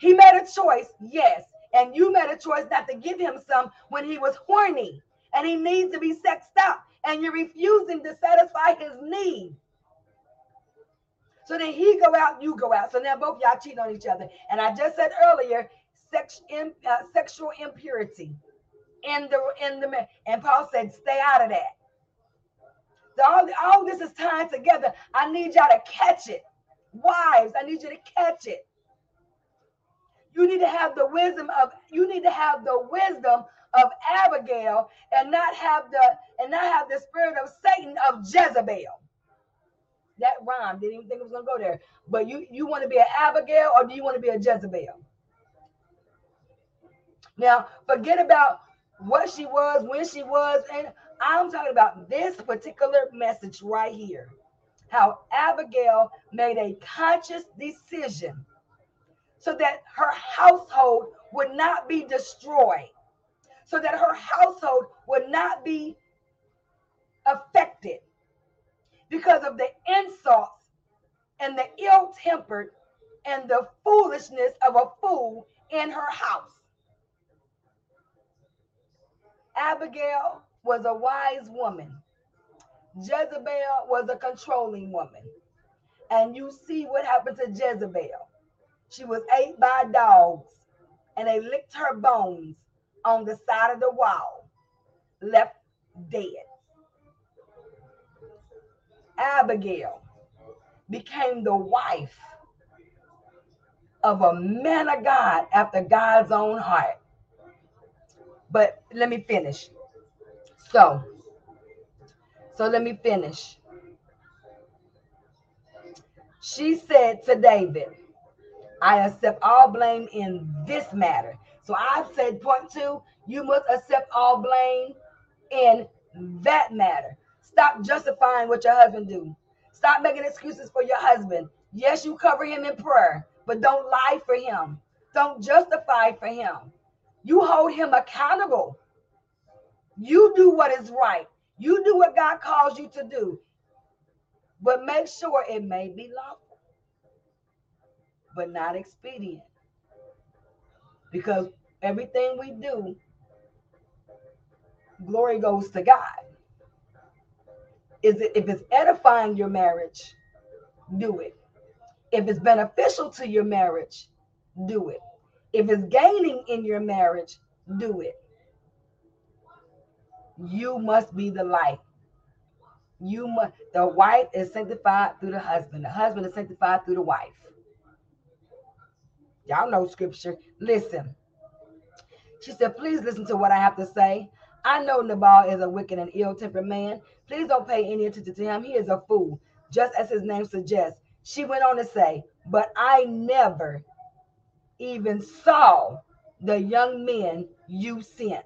He made a choice, yes. And you made a choice not to give him some when he was horny and he needs to be sexed up. and you're refusing to satisfy his need. So then he go out, you go out. So now both y'all cheat on each other. And I just said earlier, sex, in, uh, sexual impurity in the in the and Paul said, stay out of that. So all, all this is tied together. I need y'all to catch it. Wives, I need you to catch it. You need to have the wisdom of you need to have the wisdom of Abigail and not have the and not have the spirit of Satan of Jezebel. That rhyme didn't even think it was gonna go there. But you you want to be an Abigail or do you want to be a Jezebel? Now forget about what she was, when she was, and I'm talking about this particular message right here. How Abigail made a conscious decision so that her household would not be destroyed so that her household would not be affected because of the insults and the ill tempered and the foolishness of a fool in her house. Abigail was a wise woman. Jezebel was a controlling woman. And you see what happened to Jezebel. She was ate by dogs and they licked her bones on the side of the wall, left dead. Abigail became the wife of a man of God after God's own heart. But let me finish. So, so let me finish. She said to David, I accept all blame in this matter. So I've said point two, you must accept all blame in that matter. Stop justifying what your husband do. Stop making excuses for your husband. Yes, you cover him in prayer, but don't lie for him. Don't justify for him. You hold him accountable. You do what is right. You do what God calls you to do. But make sure it may be lawful, but not expedient because everything we do, glory goes to God. Is it if it's edifying your marriage, do it. If it's beneficial to your marriage, do it. If it's gaining in your marriage, do it. You must be the light. You must the wife is sanctified through the husband. The husband is sanctified through the wife. Y'all know scripture. Listen. She said, Please listen to what I have to say. I know Nabal is a wicked and ill tempered man. Please don't pay any attention to him. He is a fool, just as his name suggests. She went on to say, But I never even saw the young men you sent.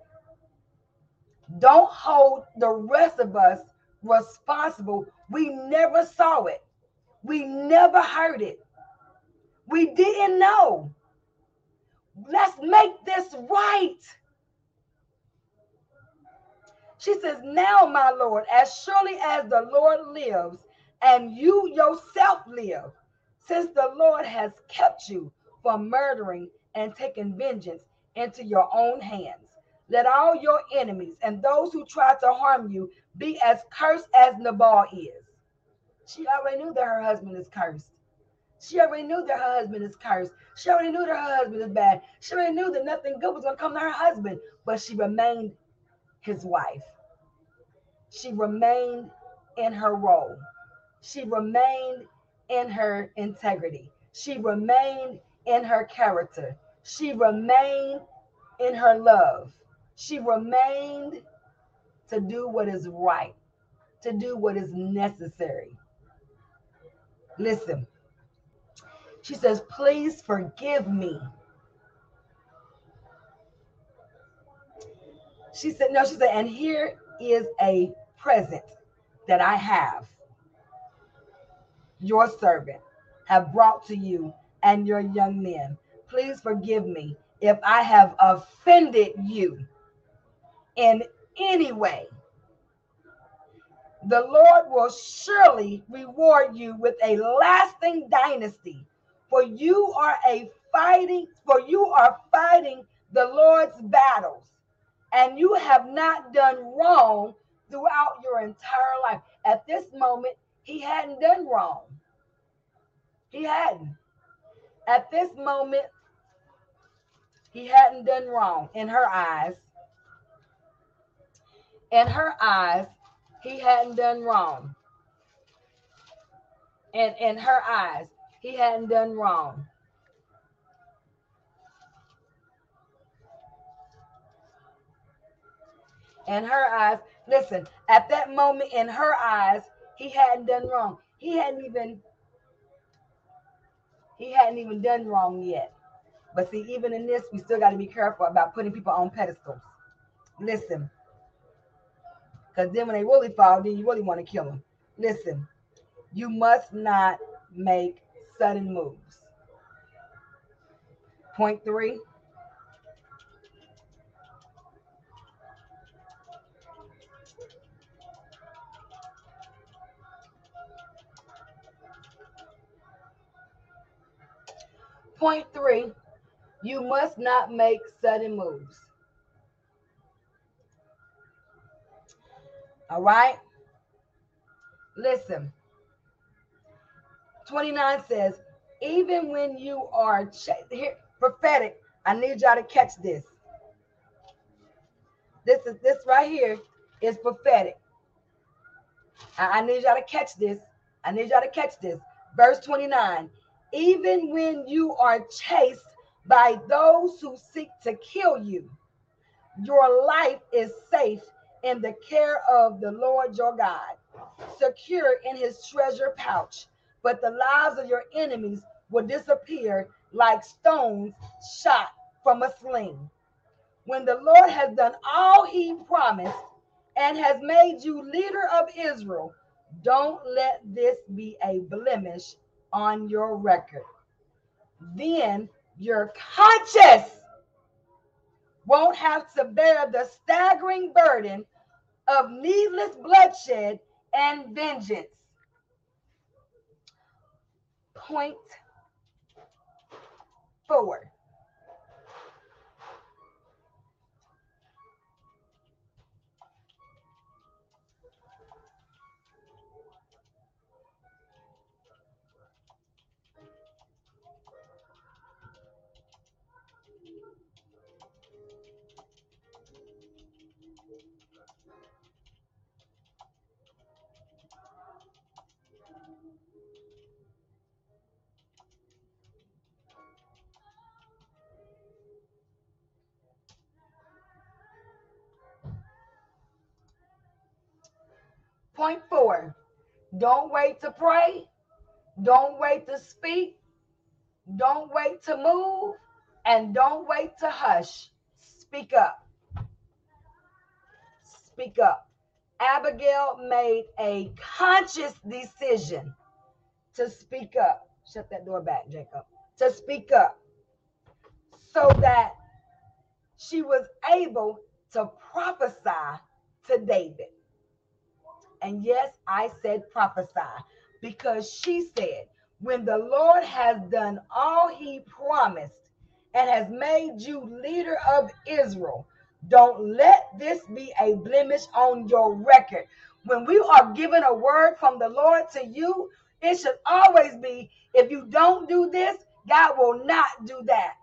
Don't hold the rest of us responsible. We never saw it, we never heard it. We didn't know. Let's make this right. She says, Now, my Lord, as surely as the Lord lives and you yourself live, since the Lord has kept you from murdering and taking vengeance into your own hands, let all your enemies and those who try to harm you be as cursed as Nabal is. She already knew that her husband is cursed. She already knew that her husband is cursed. She already knew that her husband is bad. She already knew that nothing good was going to come to her husband, but she remained his wife. She remained in her role. She remained in her integrity. She remained in her character. She remained in her love. She remained to do what is right, to do what is necessary. Listen, she says, Please forgive me. She said, No, she said, and here is a present that I have, your servant, have brought to you and your young men. Please forgive me if I have offended you in any way. The Lord will surely reward you with a lasting dynasty, for you are a fighting, for you are fighting the Lord's battles, and you have not done wrong throughout your entire life. At this moment, he hadn't done wrong. He hadn't. At this moment, he hadn't done wrong in her eyes. In her eyes, he hadn't done wrong. And in her eyes, he hadn't done wrong. In her eyes, listen, at that moment in her eyes, he hadn't done wrong. He hadn't even he hadn't even done wrong yet. But see, even in this, we still got to be careful about putting people on pedestals. Listen, because then when they really fall, then you really want to kill them. Listen, you must not make sudden moves. Point three. Point three, you must not make sudden moves. All right? Listen. 29 says, even when you are here, prophetic, I need y'all to catch this. This is this right here is prophetic. I, I need y'all to catch this. I need y'all to catch this. Verse 29 even when you are chased by those who seek to kill you, your life is safe in the care of the Lord your God, secure in his treasure pouch. But the lives of your enemies will disappear like stones shot from a sling. When the Lord has done all he promised and has made you leader of Israel, don't let this be a blemish on your record. Then your conscience won't have to bear the staggering burden of needless bloodshed and vengeance. Point four. Point four, don't wait to pray. Don't wait to speak. Don't wait to move. And don't wait to hush. Speak up. Speak up. Abigail made a conscious decision to speak up. Shut that door back, Jacob. To speak up so that she was able to prophesy to David. And yes, I said prophesy because she said, when the Lord has done all he promised and has made you leader of Israel, don't let this be a blemish on your record. When we are given a word from the Lord to you, it should always be if you don't do this, God will not do that.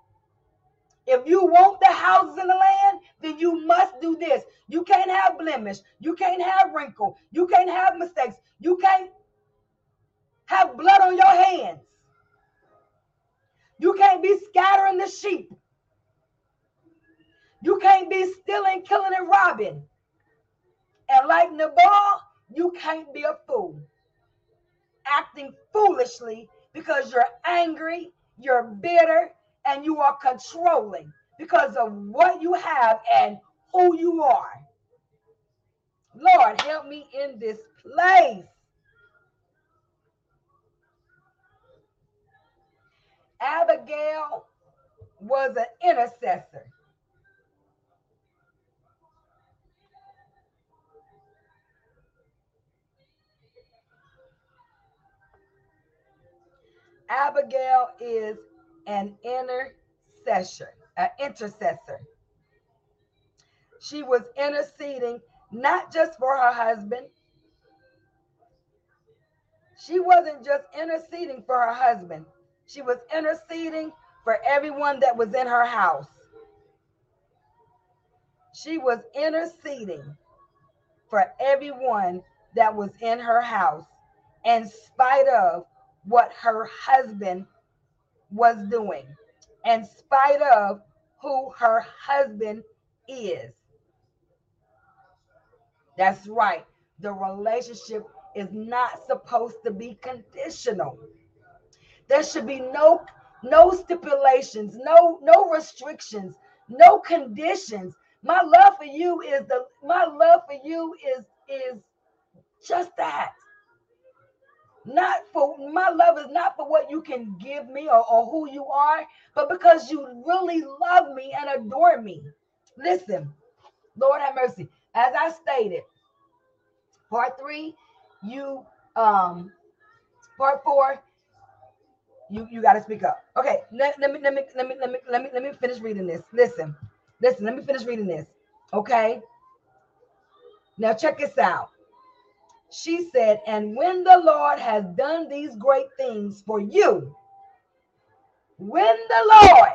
If you want the houses in the land, then you must do this. You can't have blemish. You can't have wrinkle. You can't have mistakes. You can't have blood on your hands. You can't be scattering the sheep. You can't be stealing, killing, and robbing. And like Nabal, you can't be a fool. Acting foolishly because you're angry, you're bitter, and you are controlling because of what you have and who you are. Lord, help me in this place. Abigail was an intercessor. Abigail is an intercessor, an intercessor. She was interceding not just for her husband. She wasn't just interceding for her husband. She was interceding for everyone that was in her house. She was interceding for everyone that was in her house in spite of what her husband was doing, in spite of who her husband is. That's right. The relationship is not supposed to be conditional. There should be no no stipulations, no no restrictions, no conditions. My love for you is the my love for you is is just that not for my love is not for what you can give me or, or who you are, but because you really love me and adore me. Listen, Lord have mercy. As I stated, part three, you um part four, you you got to speak up. Okay, let, let me let me let me let me let me let me finish reading this. Listen, listen, let me finish reading this. Okay. Now check this out she said, And when the Lord has done these great things for you, when the Lord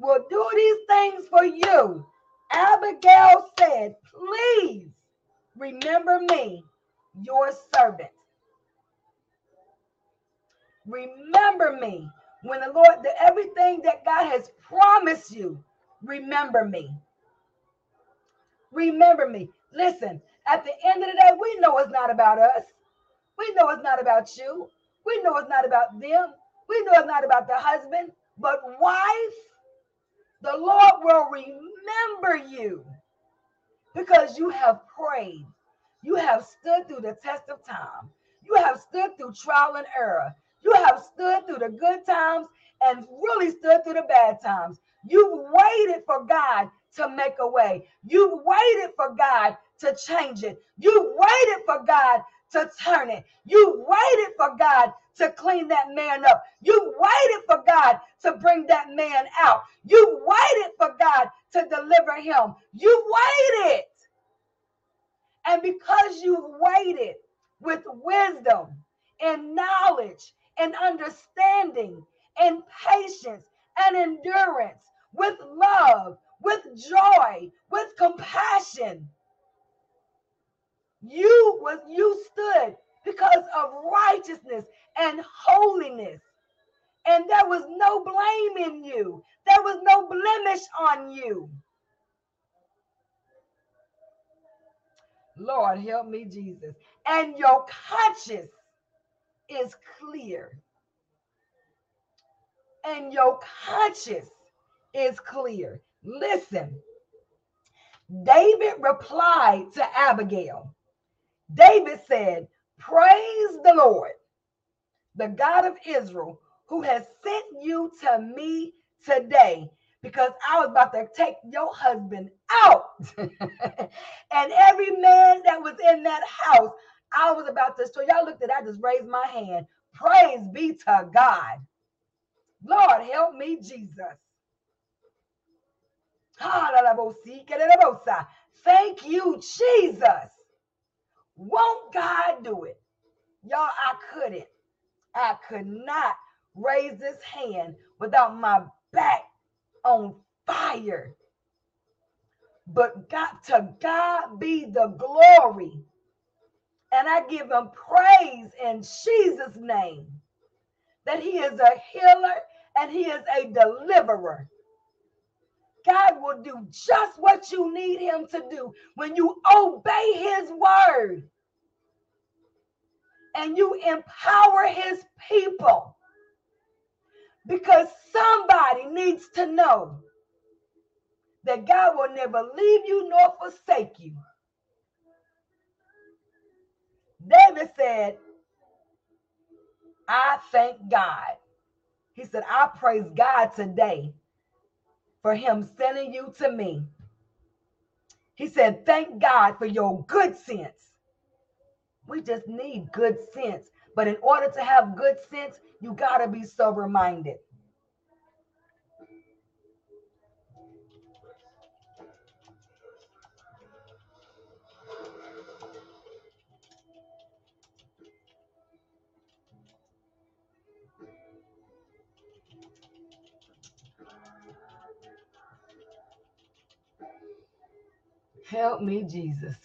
will do these things for you, Abigail said, Please remember me, your servant. Remember me. When the Lord, the, everything that God has promised you, remember me. Remember me. Listen, at the end of the day, we know it's not about us. We know it's not about you. We know it's not about them. We know it's not about the husband, but wife, the Lord will remember you because you have prayed. You have stood through the test of time. You have stood through trial and error. You have stood through the good times and really stood through the bad times. You've waited for God to make a way. You've waited for God to change it. You waited for God to turn it. You waited for God to clean that man up. You waited for God to bring that man out. You waited for God to deliver him. You waited. And because you waited with wisdom and knowledge and understanding and patience and endurance, with love, with joy, with compassion, you was you stood because of righteousness and holiness. And there was no blame in you. There was no blemish on you. Lord, help me, Jesus. And your conscience is clear. And your conscience is clear. Listen, David replied to Abigail David said, Praise the Lord, the God of Israel, who has sent you to me today because I was about to take your husband out. and every man that was in that house, I was about to. So y'all looked at I just raised my hand. Praise be to God. Lord, help me, Jesus. Thank you, Jesus. Won't God do it? Y'all, I couldn't. I could not raise this hand without my back on fire. But God, to God be the glory. And I give him praise in Jesus' name that he is a healer and he is a deliverer. God will do just what you need him to do when you obey his word and you empower his people. Because somebody needs to know that God will never leave you nor forsake you. David said, I thank God. He said, I praise God today for him sending you to me. He said, Thank God for your good sense. We just need good sense. But in order to have good sense, you got to be sober minded. Help me, Jesus.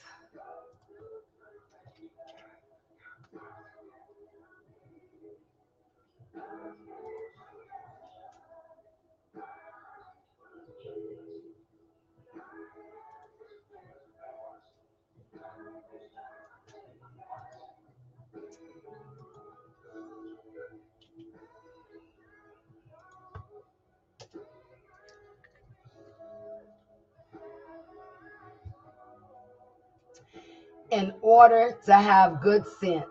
In order to have good sense,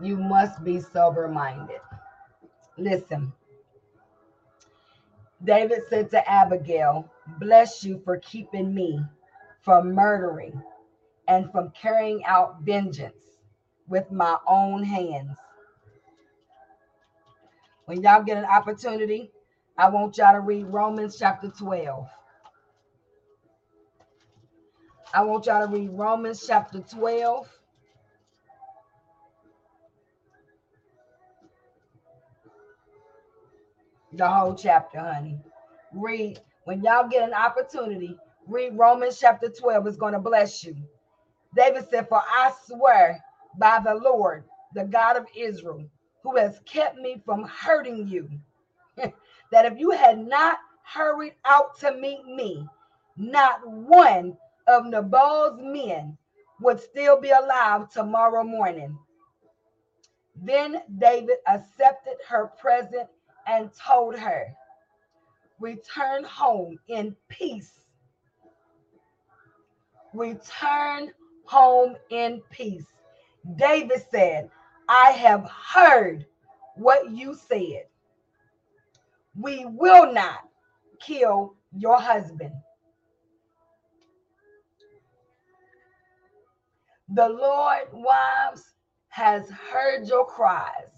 you must be sober minded. Listen, David said to Abigail, Bless you for keeping me from murdering and from carrying out vengeance with my own hands. When y'all get an opportunity, I want y'all to read Romans chapter 12. I want y'all to read Romans chapter 12. The whole chapter, honey. Read when y'all get an opportunity, read Romans chapter 12. It's going to bless you. David said, For I swear by the Lord, the God of Israel, who has kept me from hurting you, that if you had not hurried out to meet me, not one of Nabal's men would still be alive tomorrow morning. Then David accepted her present and told her, Return home in peace. Return home in peace. David said, I have heard what you said. We will not kill your husband. The Lord, wives, has heard your cries.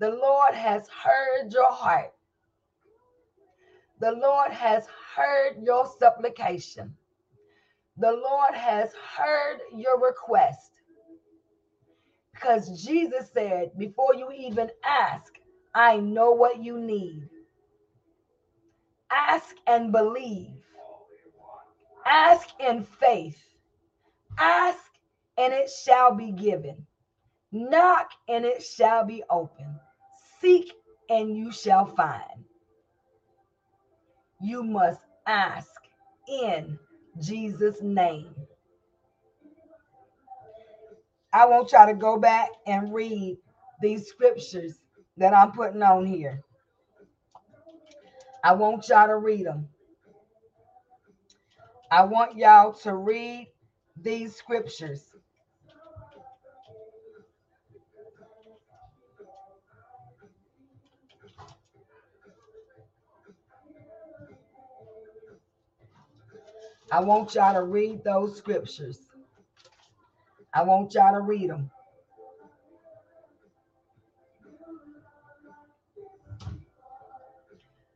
The Lord has heard your heart. The Lord has heard your supplication. The Lord has heard your request. Because Jesus said, before you even ask, I know what you need. Ask and believe. Ask in faith. Ask and it shall be given. Knock and it shall be open. Seek and you shall find. You must ask in Jesus' name. I want y'all to go back and read these scriptures that I'm putting on here. I want y'all to read them. I want y'all to read these scriptures. I want y'all to read those scriptures. I want y'all to read them.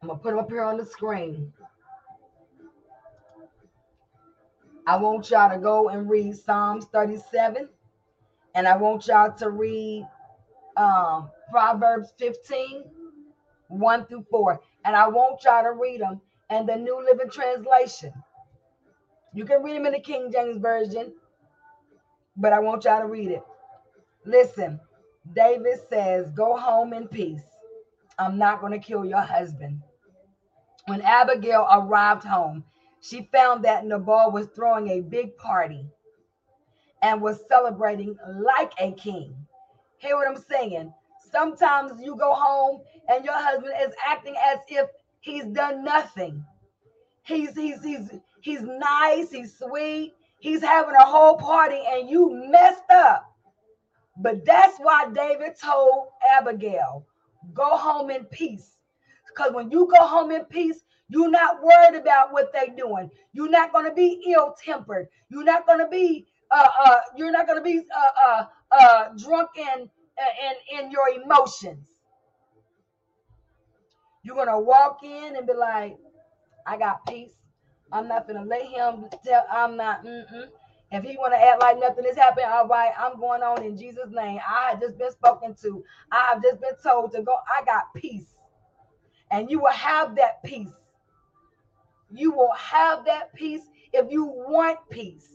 I'm going to put them up here on the screen. I want y'all to go and read Psalms 37. And I want y'all to read um, Proverbs 15, 1 through 4. And I want y'all to read them in the New Living Translation. You can read them in the King James Version, but I want y'all to read it. Listen, David says, Go home in peace. I'm not going to kill your husband. When Abigail arrived home, she found that Nabal was throwing a big party and was celebrating like a king. Hear what I'm saying? Sometimes you go home and your husband is acting as if he's done nothing. He's he's he's he's nice, he's sweet, he's having a whole party, and you messed up. But that's why David told Abigail, go home in peace. Because when you go home in peace, you're not worried about what they're doing. You're not going to be ill-tempered. You're not going to be uh, uh, you're not going to be uh, uh, uh, drunk in, in in your emotions. You're going to walk in and be like, I got peace. I'm not going to let him tell. I'm not. Mm-mm. If he want to act like nothing is happening, all right, I'm going on in Jesus' name. I have just been spoken to. I have just been told to go. I got peace. And you will have that peace. You will have that peace if you want peace.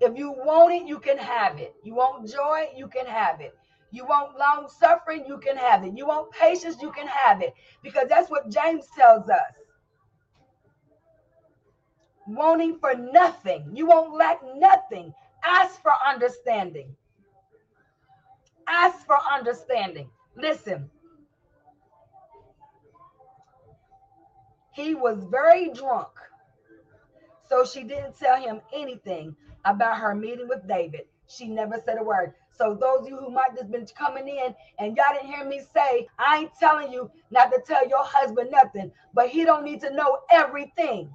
If you want it, you can have it. You want joy, you can have it. You want long suffering, you can have it. You want patience, you can have it. Because that's what James tells us. Wanting for nothing. You won't lack nothing. Ask for understanding. Ask for understanding. Listen. He was very drunk. So she didn't tell him anything about her meeting with David. She never said a word. So those of you who might just been coming in and y'all didn't hear me say, I ain't telling you not to tell your husband nothing, but he don't need to know everything.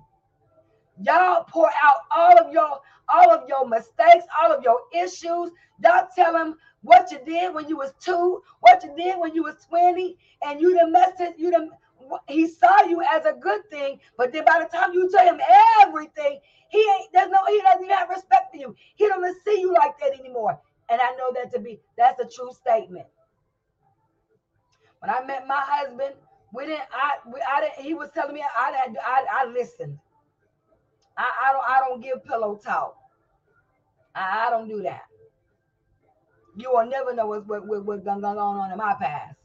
Y'all pour out all of your all of your mistakes, all of your issues. Y'all tell him what you did when you was two, what you did when you was 20, and you done messed it, you done he saw you as a good thing, but then by the time you tell him everything, he ain't there's no he doesn't even have respect for you. He doesn't see you like that anymore. And I know that to be that's a true statement. When I met my husband, we didn't I we, I didn't he was telling me I I I, I listened. I, I don't I don't give pillow talk. I, I don't do that. You will never know what's what, what, what's going on in my past.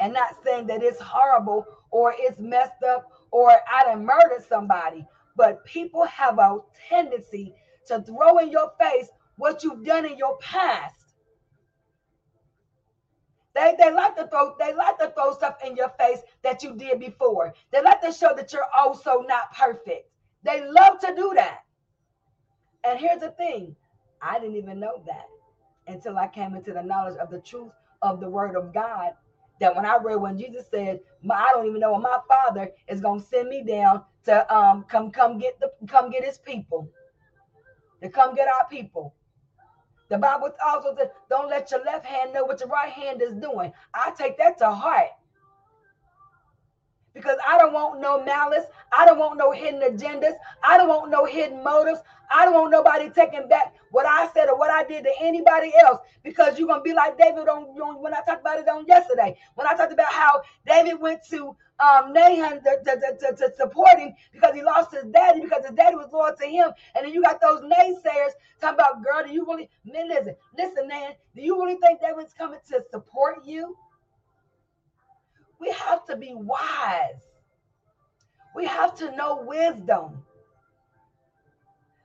And not saying that it's horrible or it's messed up or I done murdered somebody but people have a tendency to throw in your face what you've done in your past. They, they like to throw they like to throw stuff in your face that you did before. They like to show that you're also not perfect. They love to do that. And here's the thing, I didn't even know that until I came into the knowledge of the truth of the word of God. That when I read when Jesus said, I don't even know when my father is gonna send me down to um come come get the come get his people. To come get our people. The bible also says don't let your left hand know what your right hand is doing. I take that to heart because I don't want no malice. I don't want no hidden agendas. I don't want no hidden motives. I don't want nobody taking back what I said or what I did to anybody else because you're gonna be like David on, on when I talked about it on yesterday. When I talked about how David went to um Nahum to, to, to, to, support him because he lost his daddy because his daddy was loyal to him. And then you got those naysayers talking about, girl, do you really man, listen, listen, man, do you really think David's coming to support you? We have to be wise. We have to know wisdom.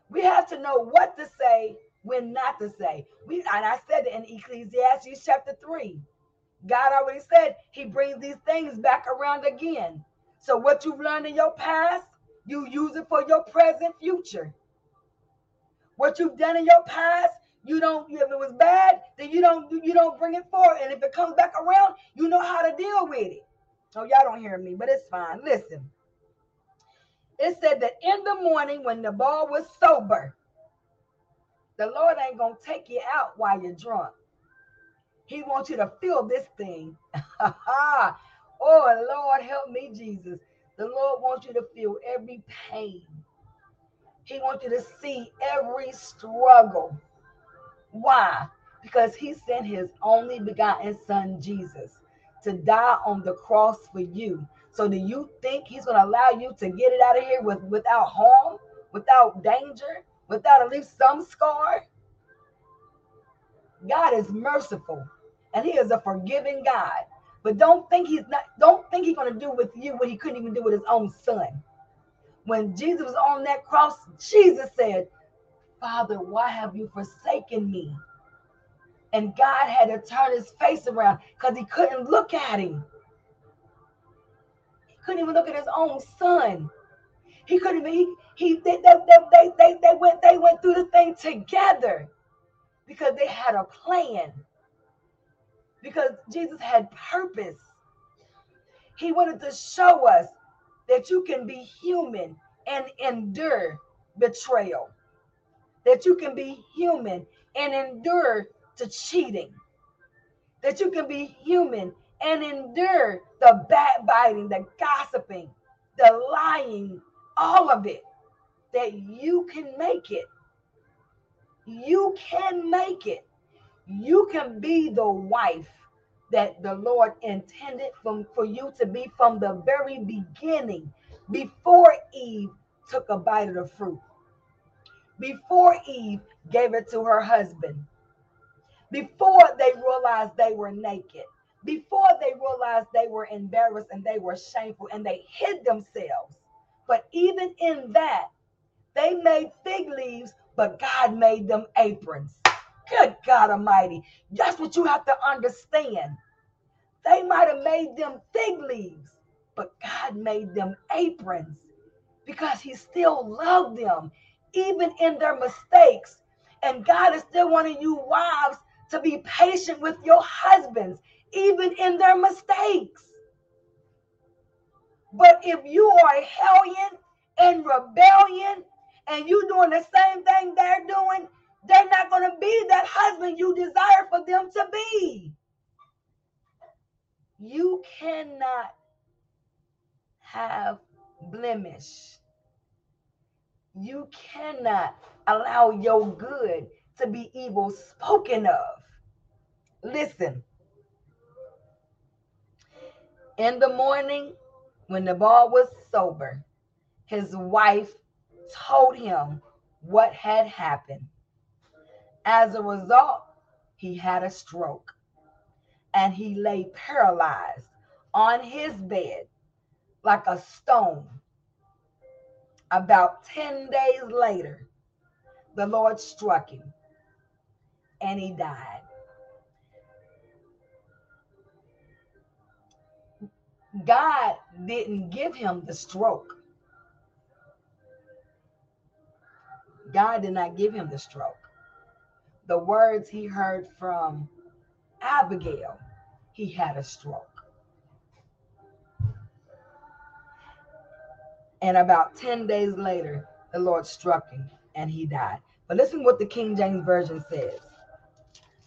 We have to know what to say, when not to say. We and I said it in Ecclesiastes chapter 3. God already said he brings these things back around again. So what you've learned in your past, you use it for your present future. What you've done in your past, you don't if it was bad, then you don't you don't bring it forward. And if it comes back around, you know how to deal with it. Oh, y'all don't hear me, but it's fine. Listen. It said that in the morning when Nabal was sober, the Lord ain't gonna take you out while you're drunk. He wants you to feel this thing. oh, Lord, help me, Jesus. The Lord wants you to feel every pain. He wants you to see every struggle. Why? Because he sent his only begotten son, Jesus, to die on the cross for you. So do you think he's going to allow you to get it out of here with without harm, without danger, without at least some scar? God is merciful and he is a forgiving God. But don't think he's not don't think he's going to do with you what he couldn't even do with his own son. When Jesus was on that cross, Jesus said, "Father, why have you forsaken me?" And God had to turn his face around because he couldn't look at him. He couldn't even look at his own son. He couldn't even, he, he they, they, they, they, they, went, they went through the thing together because they had a plan. Because Jesus had purpose. He wanted to show us that you can be human and endure betrayal. That you can be human and endure to cheating. That you can be human and endure the backbiting, the gossiping, the lying, all of it. That you can make it. You can make it. You can be the wife that the Lord intended from, for you to be from the very beginning, before Eve took a bite of the fruit, before Eve gave it to her husband, before they realized they were naked, before they realized they were embarrassed and they were shameful and they hid themselves. But even in that, they made fig leaves, but God made them aprons. Good God Almighty. That's what you have to understand. They might have made them fig leaves, but God made them aprons because He still loved them, even in their mistakes. And God is still wanting you wives to be patient with your husbands, even in their mistakes. But if you are a hellion and rebellion and you doing the same thing they're doing, they're not going to be that husband you desire for them to be. You cannot have blemish. You cannot allow your good to be evil spoken of. Listen. In the morning, when the Nabal was sober, his wife told him what had happened. As a result, he had a stroke and he lay paralyzed on his bed like a stone. About 10 days later, the Lord struck him and he died. God didn't give him the stroke. God did not give him the stroke. The words he heard from Abigail, he had a stroke. And about 10 days later, the Lord struck him and he died. But listen what the King James Version says.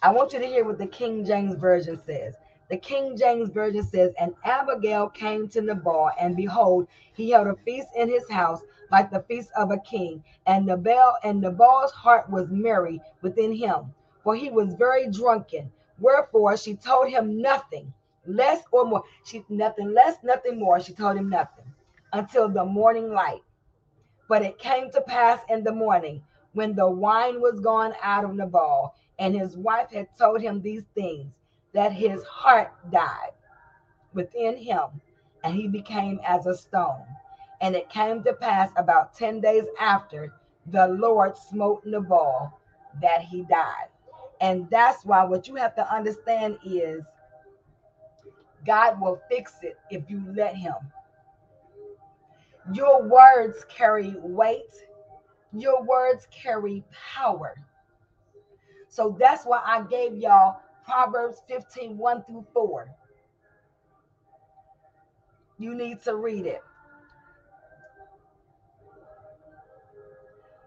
I want you to hear what the King James Version says. The King James Version says, And Abigail came to Nabal, and behold, he held a feast in his house like the feast of a king. And Nabal and Nabal's heart was merry within him, for he was very drunken. Wherefore she told him nothing, less or more. She nothing less, nothing more. She told him nothing until the morning light. But it came to pass in the morning when the wine was gone out of Nabal, and his wife had told him these things that his heart died within him, and he became as a stone. And it came to pass about 10 days after the Lord smote Nabal that he died. And that's why what you have to understand is God will fix it if you let him. Your words carry weight, your words carry power. So that's why I gave y'all Proverbs 15 1 through 4. You need to read it.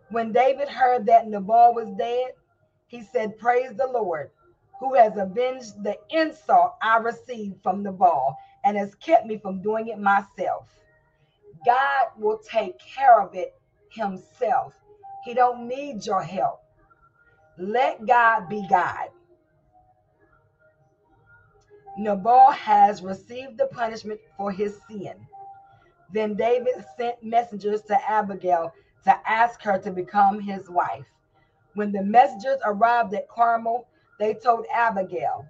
When David heard that Nabal was dead, he said, Praise the Lord, who has avenged the insult I received from Nabal and has kept me from doing it myself. God will take care of it himself. He don't need your help. Let God be God. Nabal has received the punishment for his sin. Then David sent messengers to Abigail to ask her to become his wife. When the messengers arrived at Carmel, they told Abigail,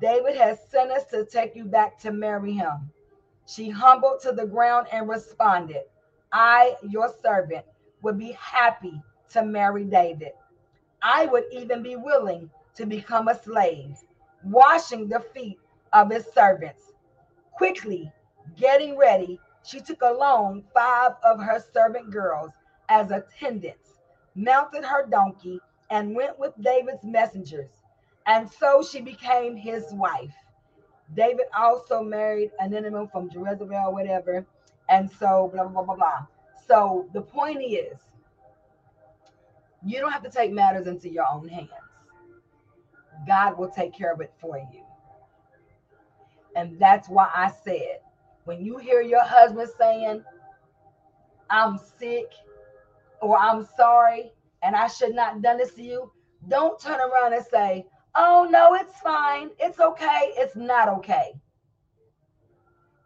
David has sent us to take you back to marry him. She humbled to the ground and responded, I, your servant, would be happy to marry David. I would even be willing to become a slave, washing the feet of his servants. Quickly getting ready, she took along five of her servant girls as attendants, mounted her donkey, and went with David's messengers. And so she became his wife. David also married Ahinoam from Jezebel, whatever. And so, blah, blah, blah, blah, blah. So the point is, you don't have to take matters into your own hands. God will take care of it for you. And that's why I said, when you hear your husband saying, I'm sick or I'm sorry and I should not have done this to you, don't turn around and say, Oh, no, it's fine. It's okay. It's not okay.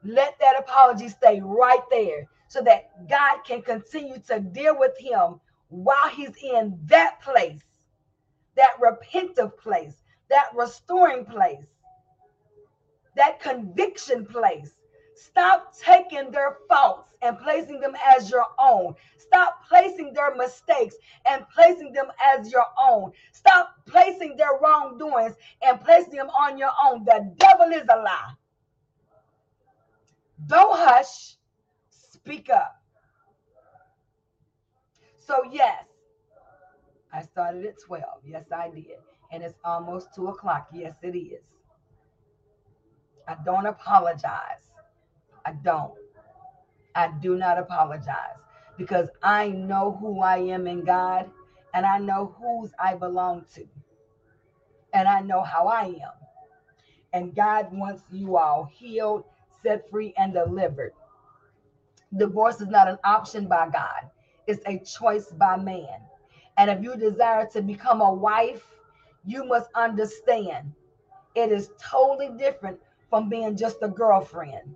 Let that apology stay right there so that God can continue to deal with him while he's in that place, that repentive place, that restoring place, that conviction place. Stop taking their faults and placing them as your own. Stop placing their mistakes and placing them as your own. Stop placing their wrongdoings and placing them on your own. The devil is a lie. Don't hush, speak up. So, yes, I started at 12. Yes, I did. And it's almost 2 o'clock. Yes, it is. I don't apologize. I don't. I do not apologize because I know who I am in God and I know whose I belong to. And I know how I am. And God wants you all healed, set free, and delivered. Divorce is not an option by God, it's a choice by man. And if you desire to become a wife, you must understand it is totally different from being just a girlfriend.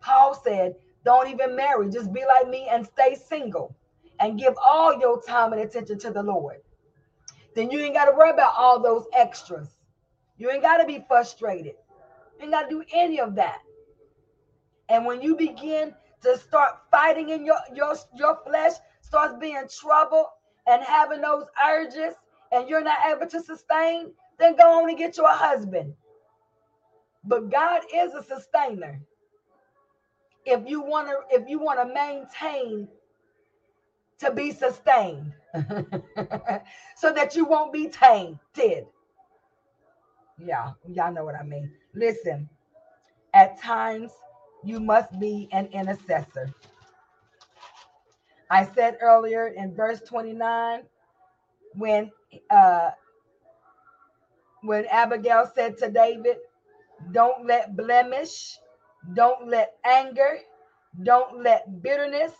Paul said, Don't even marry, just be like me and stay single and give all your time and attention to the Lord. Then you ain't got to worry about all those extras. You ain't got to be frustrated. You ain't got to do any of that. And when you begin to start fighting in your your your flesh, starts being trouble and having those urges, and you're not able to sustain, then go on and get you a husband. But God is a sustainer. If you want to, if you want to maintain to be sustained, so that you won't be tainted. Yeah, y'all know what I mean. Listen, at times you must be an intercessor. I said earlier in verse 29 when uh when Abigail said to David, don't let blemish, don't let anger, don't let bitterness,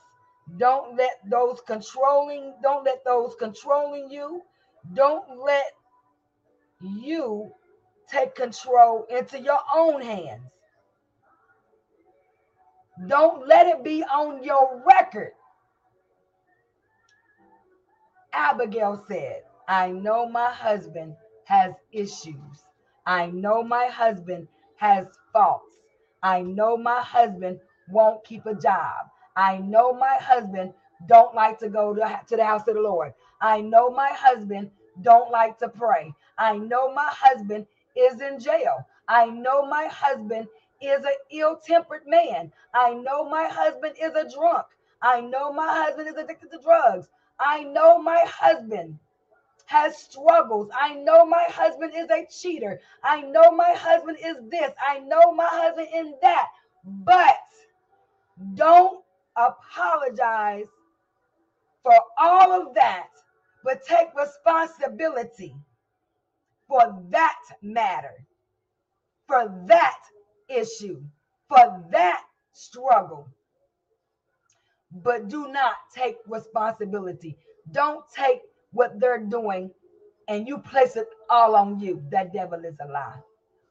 don't let those controlling, don't let those controlling you, don't let you take control into your own hands. Don't let it be on your record. Abigail said, I know my husband has issues. I know my husband has faults. I know my husband won't keep a job. I know my husband don't like to go to, to the house of the Lord. I know my husband don't like to pray. I know my husband is in jail. I know my husband is an ill-tempered man. I know my husband is a drunk. I know my husband is addicted to drugs. I know my husband has struggles. I know my husband is a cheater. I know my husband is this. I know my husband in that. But don't apologize for all of that, but take responsibility for that matter, for that issue, for that struggle. But do not take responsibility. Don't take what they're doing and you place it all on you. That devil is a lie.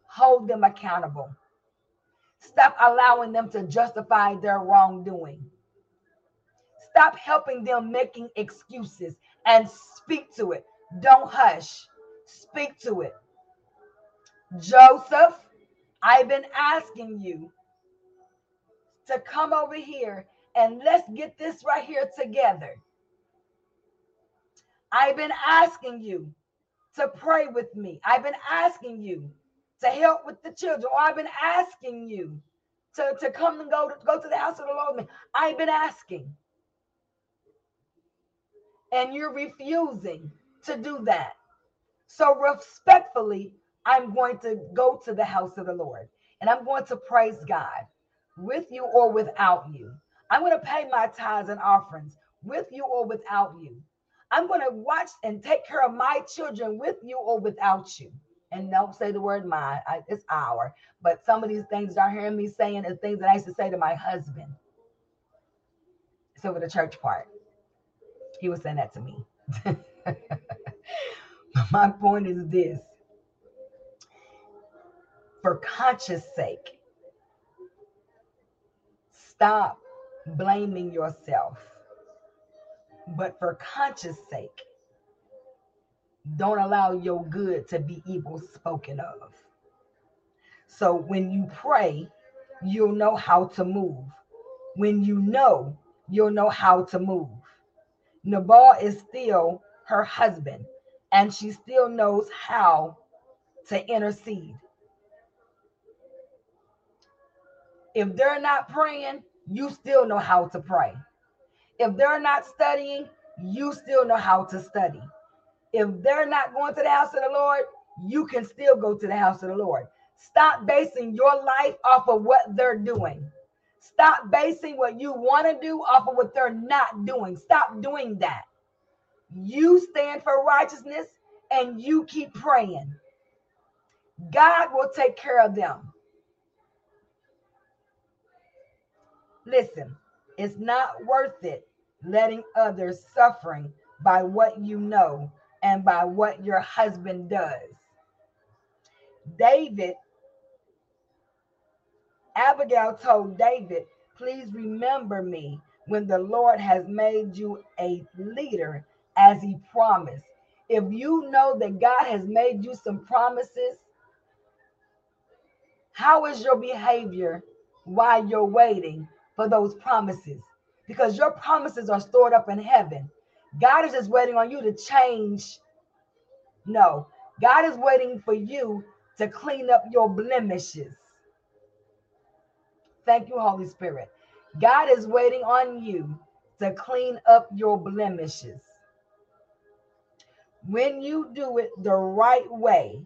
hold them accountable. Stop allowing them to justify their wrongdoing. Stop helping them making excuses and speak to it. Don't hush. Speak to it. Joseph, I've been asking you to come over here and let's get this right here together. I've been asking you to pray with me. I've been asking you to help with the children. Or I've been asking you to, to come and go to go to the house of the Lord. I've been asking. And you're refusing to do that. So respectfully, I'm going to go to the house of the Lord and I'm going to praise God with you or without you. I'm going to pay my tithes and offerings with you or without you. I'm going to watch and take care of my children with you or without you. And don't say the word my, I, it's our. But some of these things are hearing me saying is things that I used to say to my husband. So with the church part. He was saying that to me. my point is this for conscious sake, stop blaming yourself but for conscious sake, don't allow your good to be evil spoken of. So when you pray, you'll know how to move. When you know, you'll know how to move. Nabal is still her husband, and she still knows how to intercede. If they're not praying, you still know how to pray. If they're not studying, you still know how to study. If they're not going to the house of the Lord, you can still go to the house of the Lord. Stop basing your life off of what they're doing. Stop basing what you want to do off of what they're not doing. Stop doing that. You stand for righteousness and you keep praying. God will take care of them. Listen, it's not worth it letting others suffering by what you know and by what your husband does. David, Abigail told David, please remember me when the Lord has made you a leader as he promised. If you know that God has made you some promises, how is your behavior while you're waiting for those promises because your promises are stored up in heaven. God is just waiting on you to change. No, God is waiting for you to clean up your blemishes. Thank you, Holy Spirit. God is waiting on you to clean up your blemishes. When you do it the right way,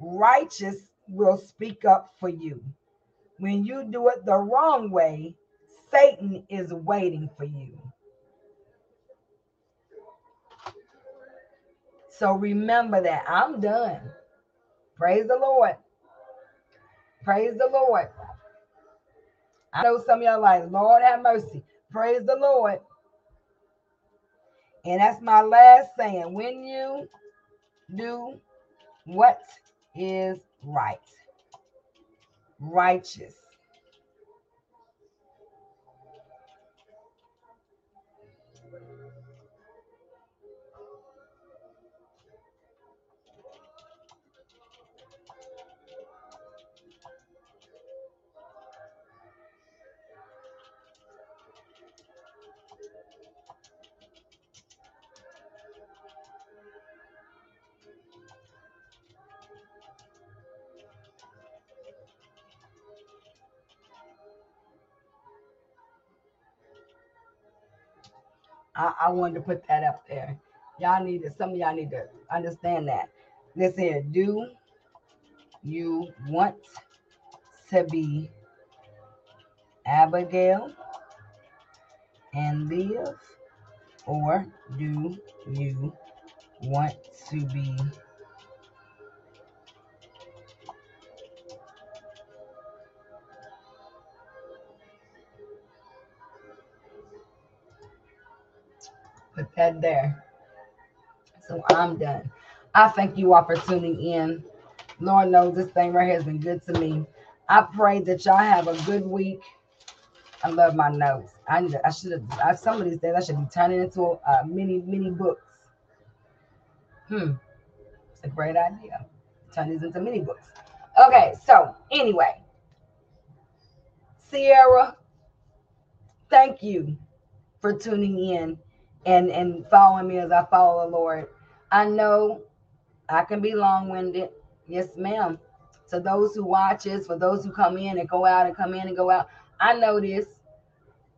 righteous will speak up for you. When you do it the wrong way, Satan is waiting for you. So remember that I'm done. Praise the Lord. Praise the Lord. I know some of y'all like, Lord have mercy. Praise the Lord. And that's my last saying. When you do what is right, righteous, I, I wanted to put that up there. Y'all need to, some of y'all need to understand that. Listen do you want to be Abigail and live, or do you want to be put that there. So I'm done. I thank you all for tuning in Lord knows this thing right here has been good to me. I pray that y'all have a good week. I love my notes. I need. To, I should have. Some of these things I should be turning into uh, mini mini books. Hmm, it's a great idea. Turn these into mini books. Okay, so anyway, Sierra, thank you for tuning in and and following me as I follow the Lord. I know I can be long-winded. Yes, ma'am. To those who watches, for those who come in and go out and come in and go out, I know this,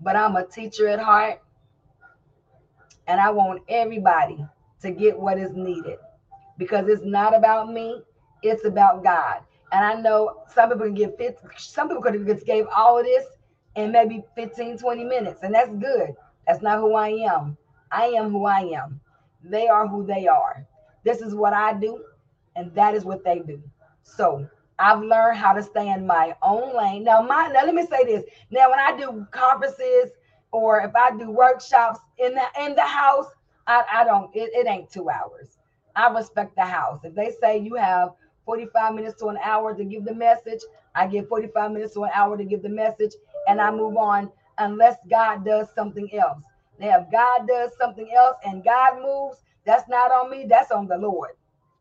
but I'm a teacher at heart, and I want everybody to get what is needed because it's not about me, it's about God. And I know some people can give 50, some people could have gave all of this in maybe 15, 20 minutes, and that's good. That's not who I am. I am who I am. They are who they are. This is what I do, and that is what they do. So I've learned how to stay in my own lane. Now, my now let me say this. Now, when I do conferences or if I do workshops in the in the house, I, I don't it, it ain't two hours. I respect the house. If they say you have 45 minutes to an hour to give the message, I give 45 minutes to an hour to give the message, and I move on unless God does something else. Now, if God does something else and God moves, that's not on me, that's on the Lord.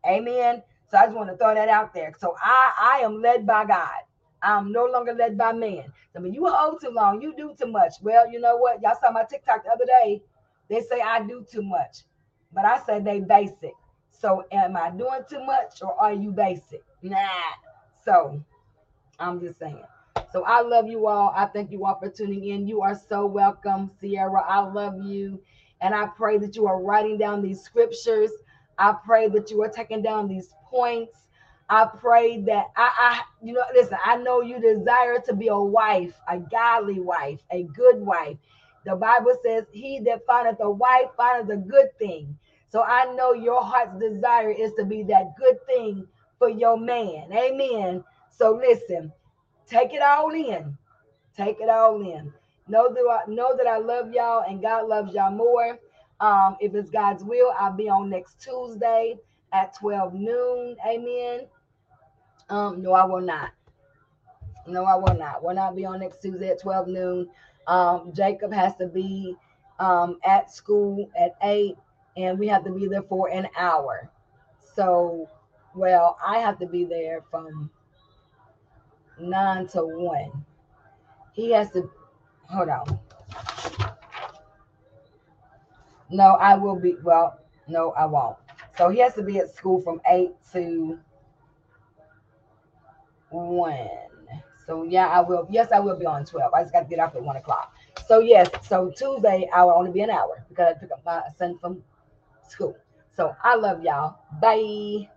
Amen. So I just want to throw that out there. So I, I am led by God. I'm no longer led by man. I mean, you hold too long, you do too much. Well, you know what? Y'all saw my TikTok the other day. They say I do too much, but I say they basic. So am I doing too much or are you basic? Nah. So I'm just saying. So I love you all. I thank you all for tuning in. You are so welcome, Sierra. I love you. And I pray that you are writing down these scriptures. I pray that you are taking down these points. I pray that I, I, you know, listen, I know you desire to be a wife, a godly wife, a good wife. The Bible says, He that findeth a wife findeth a good thing. So I know your heart's desire is to be that good thing for your man. Amen. So listen, take it all in. Take it all in. Know that I know that I love y'all and God loves y'all more. Um, if it's God's will, I'll be on next Tuesday at 12 noon. Amen. Um, no, I will not. No, I will not. Will not be on next Tuesday at 12 noon. Um, Jacob has to be um, at school at 8, and we have to be there for an hour. So, well, I have to be there from 9 to 1. He has to, hold on. No, I will be, well, no, I won't. So he has to be at school from 8 to 1. So yeah, I will. Yes, I will be on 12. I just got to get off at 1 o'clock. So yes, so Tuesday I will only be an hour because I pick up my son from school. So I love y'all. Bye.